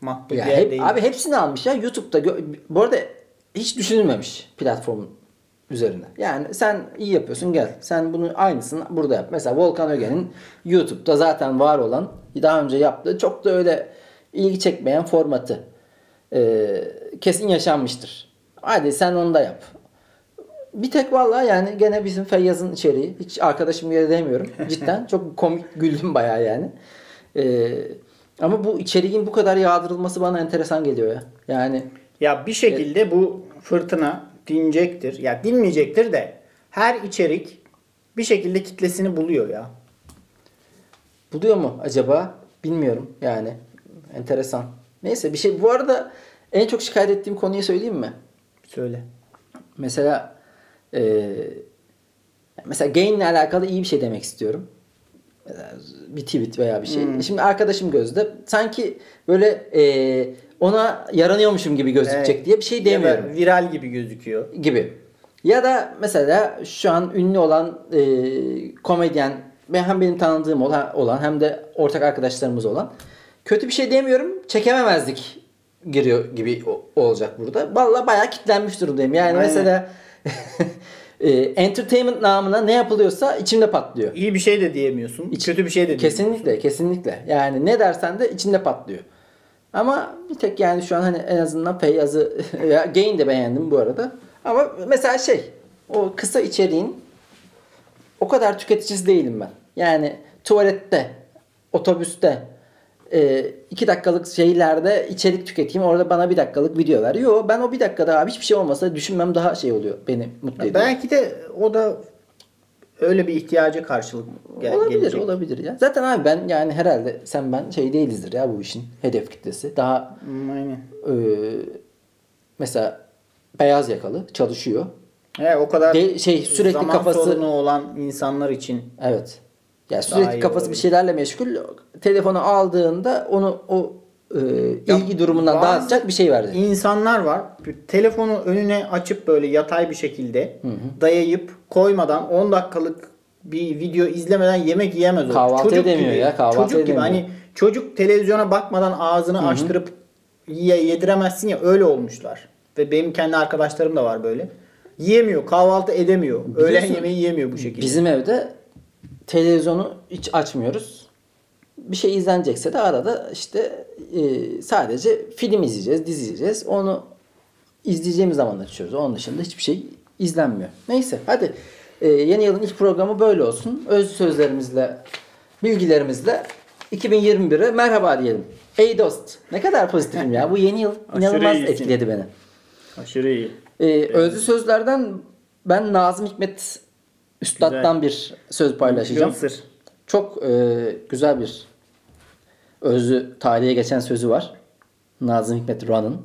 makbul Ya bir yer hep, değil. abi hepsini almış ya YouTube'da. gö- Bu arada hiç düşünülmemiş platformun. üzerine. Yani sen iyi yapıyorsun gel. Sen bunu aynısını burada yap. Mesela Volkan Öge'nin YouTube'da zaten var olan daha önce yaptığı çok da öyle ilgi çekmeyen formatı e, kesin yaşanmıştır. Hadi sen onu da yap. Bir tek vallahi yani gene bizim Feyyaz'ın içeriği. Hiç arkadaşım gibi demiyorum. Cidden çok komik güldüm bayağı yani. Ee, ama bu içeriğin bu kadar yağdırılması bana enteresan geliyor ya. Yani Ya bir şekilde bu fırtına dinecektir. Ya dinmeyecektir de her içerik bir şekilde kitlesini buluyor ya. buluyor mu acaba? Bilmiyorum yani. Enteresan. Neyse bir şey. Bu arada en çok şikayet ettiğim konuyu söyleyeyim mi? Söyle. Mesela e, mesela gain ile alakalı iyi bir şey demek istiyorum. Bir tweet veya bir şey. Şimdi arkadaşım gözde sanki böyle e, ona yaranıyormuşum gibi gözükecek Evet. diye bir şey Ya da diyemiyorum viral gibi gözüküyor. gibi. Ya da mesela şu an ünlü olan e, komedyen hem benim tanıdığım olan, hem de ortak arkadaşlarımız olan kötü bir şey diyemiyorum. Çekememezlik giriyor gibi olacak burada. Vallahi bayağı kitlenmiş durumdayım. Yani Aynen. mesela e, entertainment namına ne yapılıyorsa içimde patlıyor. İyi bir şey de diyemiyorsun. İç- kötü bir şey de. Kesinlikle, kesinlikle. Yani ne dersen de içinde patlıyor. Ama bir tek yani şu an hani en azından Feyyaz'ı ya Gain de beğendim bu arada. Ama mesela şey o kısa içeriğin o kadar tüketicisi değilim ben. Yani tuvalette, otobüste, e, iki dakikalık şeylerde içerik tüketeyim. Orada bana bir dakikalık video ver. Yo ben o bir dakikada abi hiçbir şey olmasa düşünmem daha şey oluyor. Beni mutlu ediyor. Belki de o da öyle bir ihtiyaca karşılık gel- olabilir, gelecek. olabilir ya. Zaten abi ben yani herhalde sen ben şey değilizdir ya bu işin hedef kitlesi. Daha Hmm, Aynen. e, mesela beyaz yakalı çalışıyor. He, o kadar De- şey, sürekli zaman kafası- sorunu olan insanlar için Evet. Ya Daha sürekli kafası bir şeylerle meşgul. Telefonu aldığında onu o e, ilgi durumundan bazı dağıtacak bir şey verdi. insanlar var. Bir Telefonu önüne açıp böyle yatay bir şekilde dayayıp koymadan 10 dakikalık bir video izlemeden yemek yiyemez o. Kahvaltı edemiyor ya, kahvaltı çocuk gibi edemiyor. hani çocuk televizyona bakmadan ağzını açtırıp ye, yediremezsin ya öyle olmuşlar. Ve benim kendi arkadaşlarım da var böyle. Yiyemiyor, kahvaltı edemiyor. Öğlen Biliyorsun, yemeği yiyemiyor bu şekilde. Bizim evde televizyonu hiç açmıyoruz. Bir şey izlenecekse de arada işte e, sadece film izleyeceğiz, dizi izleyeceğiz. Onu izleyeceğimiz zaman açıyoruz. Onun dışında hiçbir şey izlenmiyor. Neyse hadi e, yeni yılın ilk programı böyle olsun. Öz sözlerimizle, bilgilerimizle 2021'e merhaba diyelim. Ey dost. Ne kadar pozitifim ya. Bu yeni yıl inanılmaz etkiledi beni. Aşırı iyi. Ee, özlü sözlerden ben Nazım Hikmet Üstad'dan bir söz paylaşacağım. Sır. Çok e, güzel bir özlü tarihe geçen sözü var. Nazım Hikmet Duran'ın.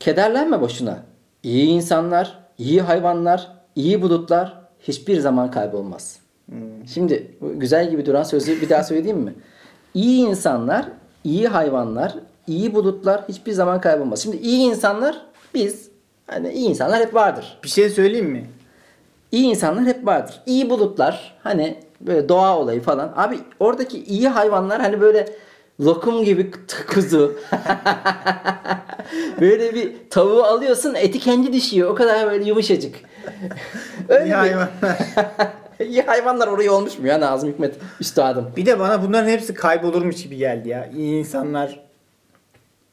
Kederlenme boşuna. İyi insanlar, iyi hayvanlar, iyi bulutlar hiçbir zaman kaybolmaz. Şimdi bu güzel gibi duran sözü bir daha söyleyeyim mi? İyi insanlar, iyi hayvanlar, iyi bulutlar hiçbir zaman kaybolmaz. Şimdi iyi insanlar biz hani iyi insanlar hep vardır. Bir şey söyleyeyim mi? İyi insanlar hep vardır. İyi bulutlar hani böyle doğa olayı falan. Abi oradaki iyi hayvanlar hani böyle lokum gibi kuzu. böyle bir tavuğu alıyorsun eti kendi düşüyor. O kadar böyle yumuşacık. Öyle İyi hayvanlar. iyi hayvanlar oraya olmuş mu ya Nazım Hikmet üstadım? Bir de bana bunların hepsi kaybolurmuş gibi geldi ya. İyi insanlar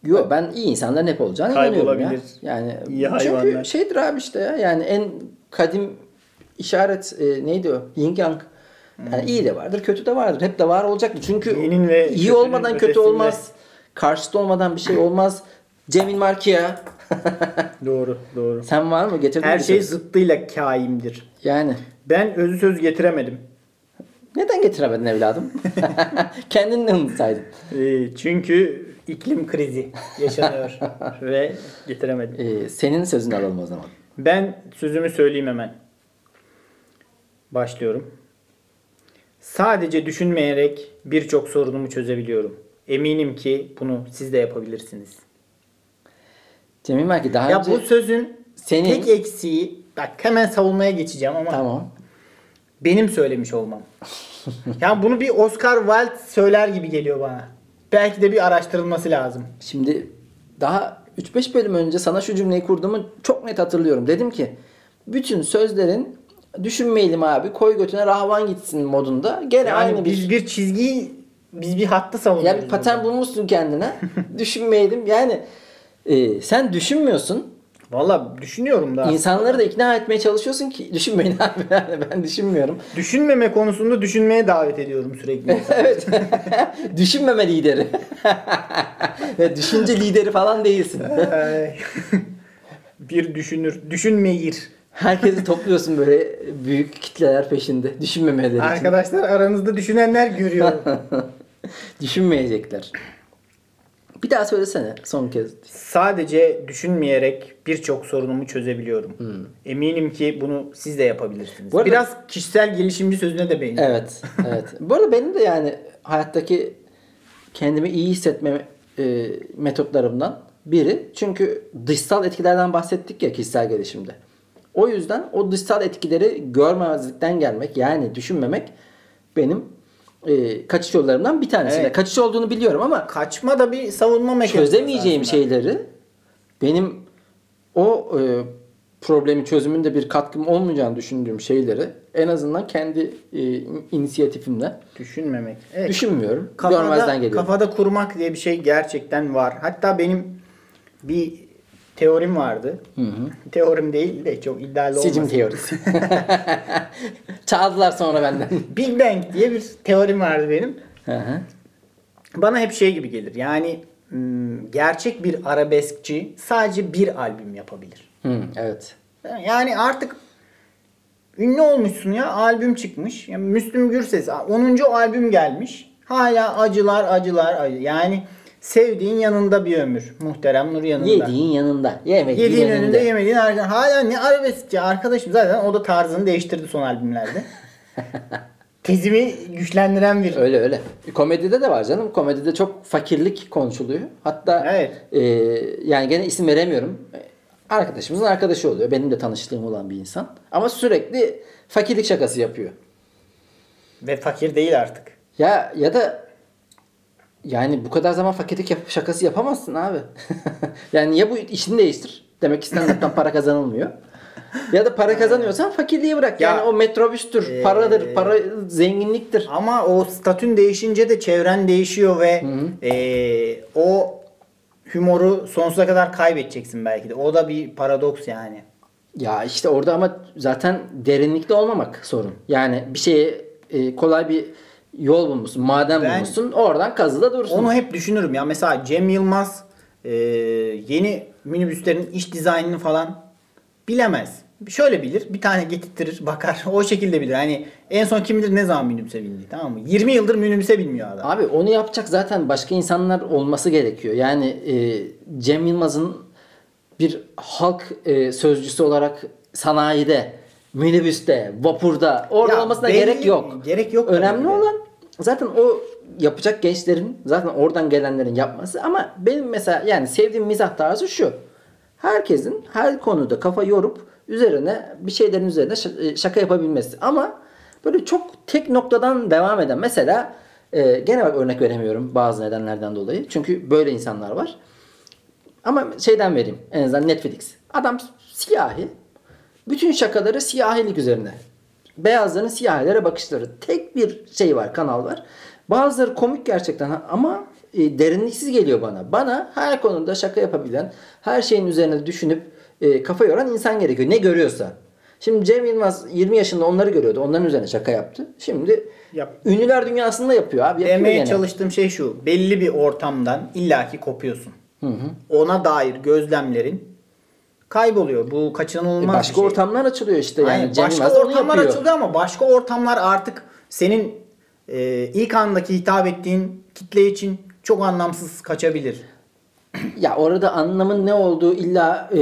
Yok ben iyi insanların hep olacağını inanıyorum ya. Yani İyi çünkü hayvanlar. şeydir abi işte ya yani en kadim işaret e, neydi o? Yin yang. Yani iyi de vardır, kötü de vardır. Hep de var olacaktır. Çünkü İyinin ve iyi olmadan kötü ötesinde. olmaz. Karşıtı olmadan bir şey olmaz. Cemil Markiya. doğru doğru. Sen var mı? Getirdin Her şey zıttıyla kaimdir. Yani. Ben özü söz getiremedim. Neden getiremedin evladım? Kendin de unutsaydın. Ee, çünkü iklim krizi yaşanıyor ve getiremedim. Ee, senin sözünü alalım o zaman. Ben sözümü söyleyeyim hemen. Başlıyorum. Sadece düşünmeyerek birçok sorunumu çözebiliyorum. Eminim ki bunu siz de yapabilirsiniz. Cemil Marki daha Ya önce... bu sözün senin- tek eksiği bak hemen savunmaya geçeceğim ama Tamam. benim söylemiş olmam. ya bunu bir Oscar Wilde söyler gibi geliyor bana. Belki de bir araştırılması lazım. Şimdi daha 3-5 bölüm önce sana şu cümleyi kurduğumu çok net hatırlıyorum. Dedim ki bütün sözlerin düşünmeyelim abi koy götüne rahvan gitsin modunda. Gene Yani aynı biz bir çizgiyi biz bir hattı savunuyoruz. yani bir patern burada. bulmuşsun kendine. düşünmeyelim. Yani e, sen düşünmüyorsun. Valla düşünüyorum da. İnsanları da ikna etmeye çalışıyorsun ki düşünmeyin abi. Yani ben düşünmüyorum. Düşünmeme konusunda düşünmeye davet ediyorum sürekli. evet. Düşünmeme lideri. Ve düşünce lideri falan değilsin. Bir düşünür. Düşünmeyir. Herkesi topluyorsun böyle büyük kitleler peşinde. Düşünmemeleri için. Arkadaşlar aranızda düşünenler görüyor. Düşünmeyecekler. Bir daha söylesene son kez. Sadece düşünmeyerek birçok sorunumu çözebiliyorum. Eminim ki bunu siz de yapabilirsiniz. Hmm. Bu arada- Biraz kişisel gelişimci sözüne de benziyor. Evet, evet. Bu arada benim de yani hayattaki kendimi iyi hissetme e, metotlarımdan biri. Çünkü dışsal etkilerden bahsettik ya kişisel gelişimde. O yüzden o dışsal etkileri görmezlikten gelmek yani düşünmemek benim e, kaçış yollarımdan bir tanesi. Evet. Kaçış olduğunu biliyorum ama Kaçma da bir savunma mekanizması çözemeyeceğim aslında. şeyleri benim o e, problemin çözümünde bir katkım olmayacağını düşündüğüm şeyleri en azından kendi e, inisiyatifimle Düşünmemek. Evet. düşünmüyorum. Kafada, Görmezden geliyorum. kafada kurmak diye bir şey gerçekten var. Hatta benim bir teorim vardı. Teorim değil de çok iddialı olmasın. Sicim teorisi. Çaldılar sonra benden. Big Bang diye bir teorim vardı benim. Hı hı. Bana hep şey gibi gelir. Yani gerçek bir arabeskçi sadece bir albüm yapabilir. Hı, evet. Yani artık ünlü olmuşsun ya albüm çıkmış. Yani Müslüm Gürses 10. albüm gelmiş. Hala acılar acılar acı. Yani sevdiğin yanında bir ömür. Muhterem Nur yanında. Yediğin yanında. Yemediğin Yediğin önünde. önünde yemediğin arkasında. Hala ne arabeskçi arkadaşım zaten o da tarzını değiştirdi son albümlerde. Tezimi güçlendiren bir Öyle öyle. Komedide de var canım. Komedide çok fakirlik konuşuluyor. Hatta Evet. e, yani gene isim veremiyorum. Arkadaşımızın arkadaşı oluyor. Benim de tanıştığım olan bir insan. Ama sürekli fakirlik şakası yapıyor. ve fakir değil artık. Ya ya da yani bu kadar zaman fakirlik yap- şakası yapamazsın abi. yani ya bu işini değiştir. Demek ki stand-up'tan para kazanılmıyor. Ya da para kazanıyorsan fakirliği bırak. Ya, yani o metrobüstür, ee, paradır, para zenginliktir. Ama o statün değişince de çevren değişiyor ve eee, o humoru sonsuza kadar kaybedeceksin belki de. O da bir paradoks yani. Ya işte orada ama zaten derinlikte olmamak sorun. Yani bir şeye e, kolay bir yol bulmuşsun, maden Ben- bulmuşsun. Oradan kazıda dursun. Onu hep düşünürüm ya. Mesela Cem Yılmaz eee, yeni minibüslerin iç dizaynını falan bilemez. Şöyle bilir. Bir tane getirtirir bakar. O şekilde bilir. Hani en son kim bilir ne zaman minibüse bindi tamam mı? 20 yıldır minibüse binmiyor adam. Abi onu yapacak zaten başka insanlar olması gerekiyor. Yani e, Cem Yılmaz'ın bir halk e, sözcüsü olarak sanayide, minibüste, vapurda orada Ya olmasına belli- gerek yok. gerek yok Önemli olan zaten o yapacak gençlerin zaten oradan gelenlerin yapması ama benim mesela yani sevdiğim mizah tarzı şu. Herkesin her konuda kafa yorup üzerine bir şeylerin üzerine e, şaka yapabilmesi. Ama böyle çok tek noktadan devam eden mesela e, gene bak örnek veremiyorum bazı nedenlerden dolayı. Çünkü böyle insanlar var. Ama şeyden vereyim en azından Netflix. Adam siyahi. Bütün şakaları siyahilik üzerine. Beyazların siyahilere bakışları. Tek bir şey var, kanal var. Bazıları komik gerçekten ama e, derinliksiz geliyor bana. Bana her konuda şaka yapabilen, her şeyin üzerine düşünüp e, kafa yoran insan gerekiyor. Ne görüyorsa. Şimdi Cem Yılmaz 20 yaşında onları görüyordu. Onların üzerine şaka yaptı. Şimdi Yap. ünlüler dünyasında yapıyor abi. Yapıyor Demeye gene. çalıştığım şey şu. Belli bir ortamdan illaki kopuyorsun. Ona dair gözlemlerin kayboluyor. Bu E, kaçınılmaz başka bir şey. ortamlar açılıyor işte. Yani Aynen, başka ortamlar açıldı ama başka ortamlar artık senin e, ilk andaki hitap ettiğin kitle için çok anlamsız kaçabilir. Ya orada anlamın ne olduğu illa e,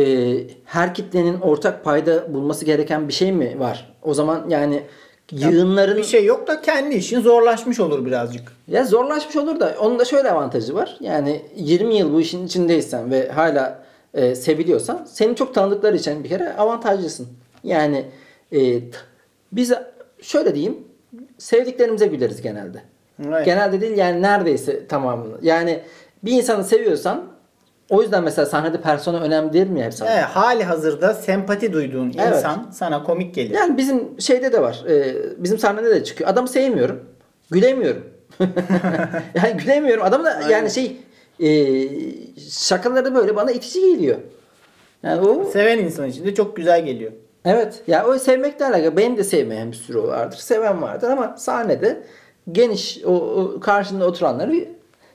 her kitlenin ortak payda bulması gereken bir şey mi var? O zaman yani yığınların Bir şey yok da kendi işin zorlaşmış olur birazcık. ya zorlaşmış olur da onun da şöyle avantajı var. Yani 20 yıl bu işin içindeysen ve hala e, seviliyorsan seni çok tanıdıkları için bir kere avantajlısın. Yani e, biz şöyle diyeyim sevdiklerimize güleriz genelde. Evet. Genelde değil yani neredeyse tamamını. Yani bir insanı seviyorsan o yüzden mesela sahnede persona önemli değil mi hep sana? Evet, hali hazırda sempati duyduğun Evet. insan sana komik gelir. Yani bizim şeyde de var. e, bizim sahnede de çıkıyor. Adamı sevmiyorum. Gülemiyorum. yani gülemiyorum. Adam da yani şey e, şakaları böyle bana itici geliyor. Yani o Seven insan için de çok güzel geliyor. evet. Ya o sevmekle alakalı. Benim de sevmeyen bir sürü vardır. Seven vardır ama sahnede geniş o, o karşında oturanları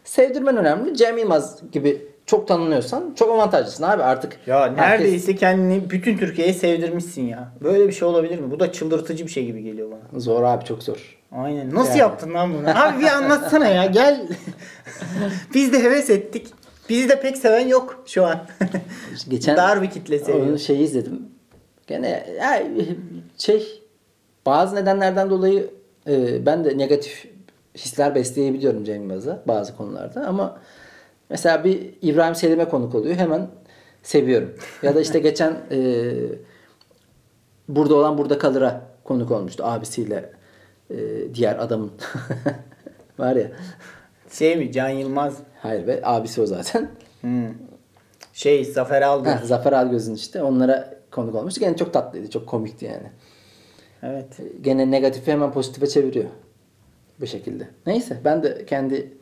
sevdirmen önemli. Cem Yılmaz gibi çok tanınıyorsan çok avantajlısın abi artık. Ya herkes- neredeyse kendini bütün Türkiye'ye sevdirmişsin ya. Böyle bir şey olabilir mi? Bu da çıldırtıcı bir şey gibi geliyor bana. Zor abi çok zor. Aynen. Nasıl Yani. yaptın lan bunu? Abi bir anlatsana ya. Gel. Biz de heves ettik. Bizi de pek seven yok şu an. Geçen Dar bir kitle seviyor. Onu şeyi izledim. Gene ya, şey bazı nedenlerden dolayı e, ben de negatif hisler besleyebiliyorum Cem Yılmaz'a bazı konularda ama mesela bir İbrahim Selim'e konuk oluyor hemen seviyorum. Ya da işte geçen e, burada olan burada kalır'a konuk olmuştu abisiyle e, diğer adamın var ya Şey mi? Can Yılmaz. hayır be abisi o zaten. Hmm. Şey Zafer Algöz. Heh, Zafer Algöz'ün işte onlara konuk olmuştu. Gene çok tatlıydı. Çok komikti yani. Evet. Gene negatifi hemen pozitife çeviriyor. Bu şekilde. Neyse ben de kendi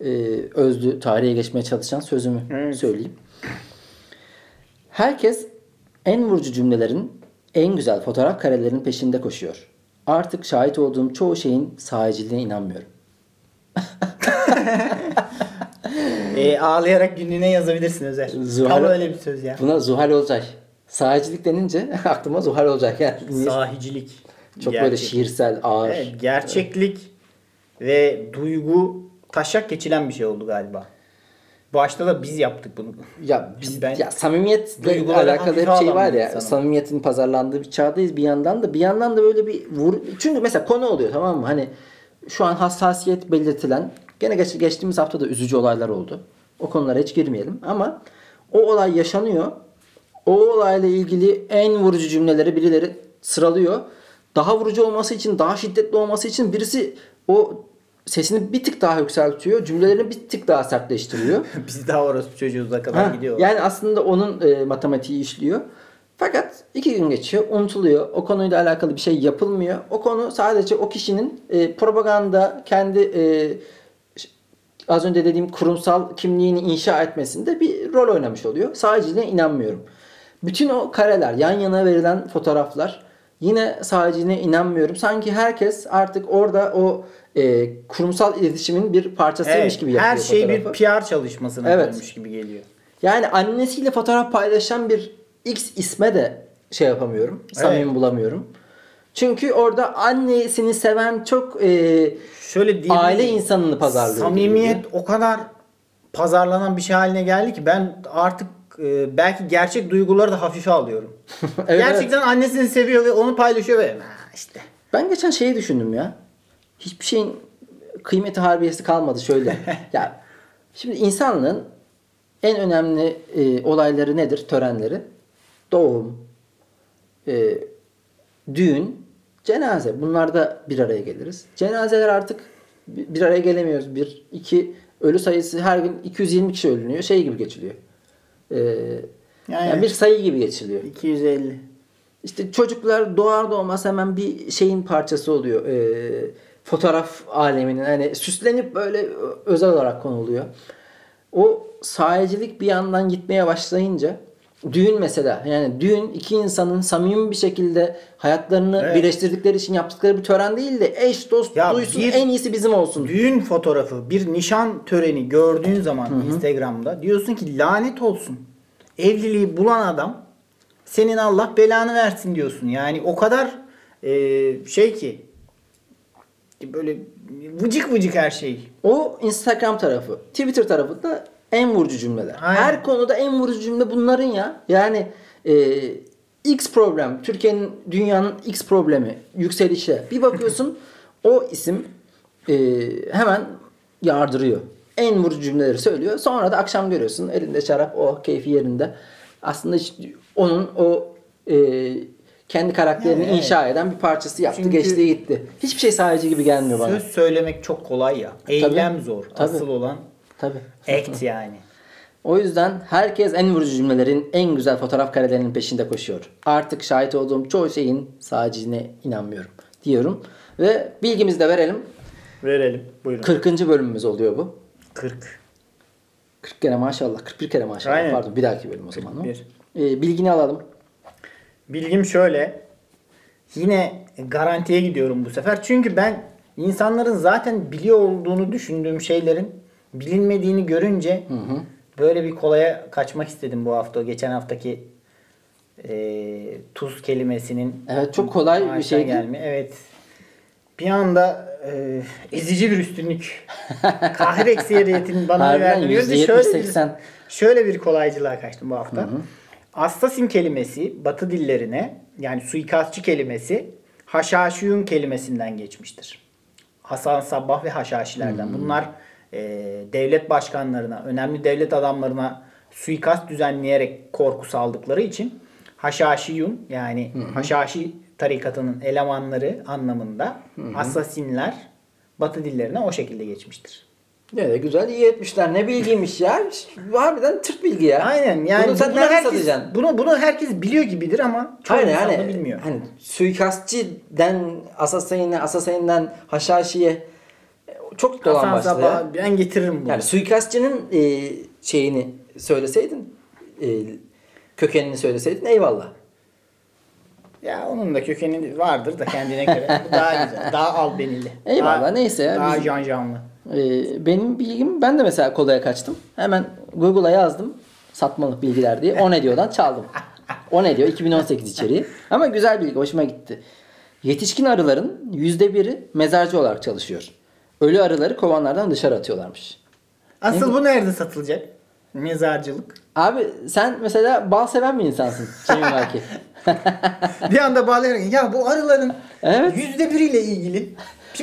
e, özlü tarihe geçmeye çalışan sözümü Evet. söyleyeyim. Herkes en vurucu cümlelerin, en güzel fotoğraf karelerinin peşinde koşuyor. Artık şahit olduğum çoğu şeyin sahiciliğine inanmıyorum. Ee, ağlayarak günlüğüne yazabilirsin Özer. Zuhal- Tam öyle bir söz ya. Buna Zuhal Olcay. Sahicilik denince aklıma Zuhal Olcay yani. Sahicilik. Çok böyle Gerçek. şiirsel, ağır. Evet, gerçeklik ve duygu taşak geçilen bir şey oldu galiba. Başta da biz yaptık bunu. Ya biz Ben- ya samimiyetle alakalı hep şey var ya. insanım. Samimiyetin pazarlandığı bir çağdayız bir yandan da bir yandan da böyle bir vur çünkü mesela konu oluyor tamam mı? Hani şu an hassasiyet belirtilen gene geç, geçtiğimiz hafta da üzücü olaylar oldu. O konulara hiç girmeyelim ama o olay yaşanıyor. O olayla ilgili en vurucu cümleleri birileri sıralıyor. Daha vurucu olması için, daha şiddetli olması için birisi o sesini bir tık daha yükseltiyor. Cümlelerini bir tık daha sertleştiriyor. biz daha orası çocuğuza kadar Ha, gidiyor. Yani aslında onun e, matematiği işliyor. Fakat iki gün geçiyor, unutuluyor. O konuyla alakalı bir şey yapılmıyor. O konu sadece o kişinin e, propaganda, kendi e, az önce dediğim kurumsal kimliğini inşa etmesinde bir rol oynamış oluyor. Sadece inanmıyorum. Bütün o kareler, yan yana verilen fotoğraflar yine sadece inanmıyorum. Sanki herkes artık orada o e, kurumsal iletişimin bir parçasıymış Evet, gibi yapıyor her şey bir fotoğrafı. PR çalışmasına Evet. dönmüş gibi geliyor. Yani annesiyle fotoğraf paylaşan bir X isme de şey yapamıyorum. Samimi bulamıyorum. Çünkü orada annesini seven çok e, Şöyle aile insanını pazarlıyor. Samimiyet o kadar pazarlanan bir şey haline geldi ki ben artık e, belki gerçek duyguları da hafife alıyorum. Evet, Gerçekten annesini seviyor ve onu paylaşıyor ve "Ha, işte Ben geçen şeyi düşündüm ya. Hiçbir şeyin kıymeti harbiyesi kalmadı şöyle. ya şimdi insanlığın en önemli e, olayları nedir? Törenleri. Doğum, e, düğün, cenaze. Bunlarda bir araya geliriz. Cenazeler artık bir araya gelemiyoruz. Bir, iki, ölü sayısı her gün 220 kişi ölünüyor. Şey gibi geçiliyor. E, Yani- yani bir sayı gibi geçiliyor. 250. İşte çocuklar doğar doğmaz hemen bir şeyin parçası oluyor. Ee, fotoğraf aleminin hani süslenip böyle özel olarak konuluyor. O sahicilik bir yandan gitmeye başlayınca düğün mesela yani düğün iki insanın samimi bir şekilde hayatlarını Evet. birleştirdikleri için yaptıkları bir tören değil de eş dost Ya duysun en iyisi bizim olsun. Düğün fotoğrafı, bir nişan töreni gördüğün zaman Instagram'da diyorsun ki lanet olsun. Evliliği bulan adam senin Allah belanı versin diyorsun. Yani o kadar e, şey ki böyle vıcık vıcık her şey. O Instagram tarafı. Twitter tarafı da en vurucu cümleler. Aynen. Her konuda en vurucu cümle bunların ya. Yani e, X problem. Türkiye'nin, dünyanın X problemi. Yükselişe. Bir bakıyorsun o isim e, hemen yardırıyor. En vurucu cümleleri söylüyor. Sonra da akşam görüyorsun elinde şarap o keyfi yerinde. Aslında hiç onun o e, kendi karakterini Evet. inşa eden bir parçası yaptı. Çünkü- geçti gitti. Hiçbir şey sadece gibi gelmiyor bana. Söz söylemek çok kolay ya. Eylem zor. Tabii. Asıl olan Tabii. act yani. O yüzden herkes en vurucu cümlelerin, en güzel fotoğraf karelerinin peşinde koşuyor. Artık şahit olduğum çoğu şeyin sadicine inanmıyorum diyorum. Ve bilgimizi de verelim. Verelim. Buyurun. 40. bölümümüz oluyor bu. 40. 40 kere maşallah. 41 kere maşallah. Aynen. Pardon bir dahaki bölüm o zaman. o. 41. Ee, bilgini alalım. Bilgim şöyle. Yine garantiye gidiyorum bu sefer. Çünkü ben insanların zaten biliyor olduğunu düşündüğüm şeylerin bilinmediğini görünce böyle bir kolaya kaçmak istedim bu hafta. Geçen haftaki e, tuz kelimesinin Evet çok kolay bir şeydi. gelme. Evet. Bir anda e, ezici bir üstünlük. Kahir ekseriyetin bana verdiğini görünce %70, şöyle bir, 80. şöyle bir kolaycılığa kaçtım bu hafta. Assassin kelimesi batı dillerine yani suikastçı kelimesi haşhaşiyun kelimesinden geçmiştir. Hasan Sabbah ve haşhaşilerden. Bunlar e, devlet başkanlarına, önemli devlet adamlarına suikast düzenleyerek korku saldıkları için haşhaşiyun yani haşhaşi tarikatının elemanları anlamında asasinler batı dillerine o şekilde geçmiştir. Ne de güzel iyi etmişler. Ne bilgiymiş ya. Harbiden tırt bilgi ya. Aynen yani Bunu bu- sen bunu, nerede herkes, satacaksın? bunu, bunu herkes biliyor gibidir ama çoğu Aynen insan da yani, bilmiyor. hani suikastçiden asasayine, asasayından haşhaşiye e, çok dolan başladı ya. ben getiririm bunu. Yani suikastçının e, şeyini söyleseydin, e, kökenini söyleseydin eyvallah. Ya onun da kökeni vardır da kendine göre. Daha güzel. Daha albenili. Eyvallah, Daha- neyse ya, Daha biz- can canlı. E, benim bilgim, ben de mesela kolaya kaçtım. Hemen Google'a yazdım satmalık bilgiler diye. O ne diyordan çaldım. O ne diyor? 2018 içeriği. Ama güzel bilgi, hoşuma gitti. Yetişkin arıların yüzde biri mezarcı olarak çalışıyor. Ölü arıları kovanlardan dışarı atıyorlarmış. Asıl bu nerede satılacak? Mezarcılık. Abi sen mesela bal seven bir insansın. Cemil Maki. bir anda bağlayarak ya bu arıların Evet. yüzde biriyle ilgili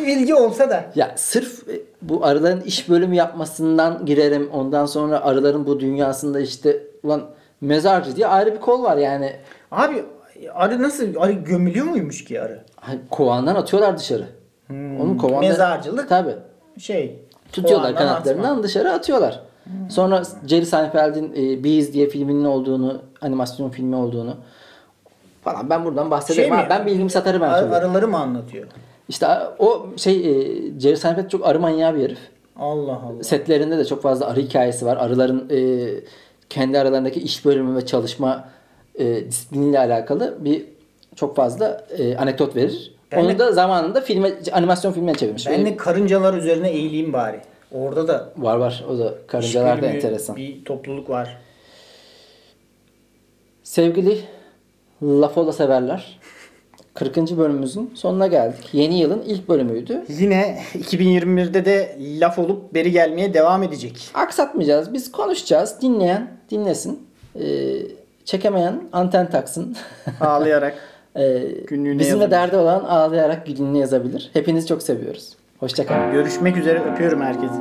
bir bilgi olsa da Ya sırf e, bu arıların iş bölümü yapmasından girerim. Ondan sonra arıların bu dünyasında işte ulan mezarcı diye ayrı bir kol var yani. abi arı nasıl arı gömülüyor muymuş ki arı? Hani Kovandan atıyorlar dışarı. Onun kovandan Mezarcılık. Tabii. Şey Tutuyorlar kanatlarından atma. dışarı atıyorlar. Sonra Jerry Seinfeld'in e, Bees diye filminin olduğunu, animasyon filmi olduğunu falan ben buradan bahsedeyim. Şey mi? Ha, ben bilgimi satarım ben Ar- arıları mı anlatıyor? İşte o şey e, Jerry Seinfeld çok arı manyağı bir herif. Allah Allah. Setlerinde de çok fazla arı hikayesi var. Arıların e, kendi aralarındaki iş bölümü ve çalışma e, disipliniyle alakalı bir çok fazla e, anekdot verir. Ben Onu de- da zamanında filme animasyon filmine çevirmiş. Ben de karıncalar üzerine eğileyim bari. Orada da var var. O da karıncalar da enteresan. Bir topluluk var. Sevgili Lafola severler. 40. bölümümüzün sonuna geldik. Yeni yılın ilk bölümüydü. Yine 2021'de de laf olup beri gelmeye devam edecek. Aksatmayacağız. Biz konuşacağız. Dinleyen dinlesin. Ee, çekemeyen anten taksın. Ağlayarak. Ee, Günlüğüne bizimle yazabilir. derdi olan ağlayarak günlüğüne yazabilir. Hepinizi çok seviyoruz. Hoşçakalın. Görüşmek üzere öpüyorum herkesi.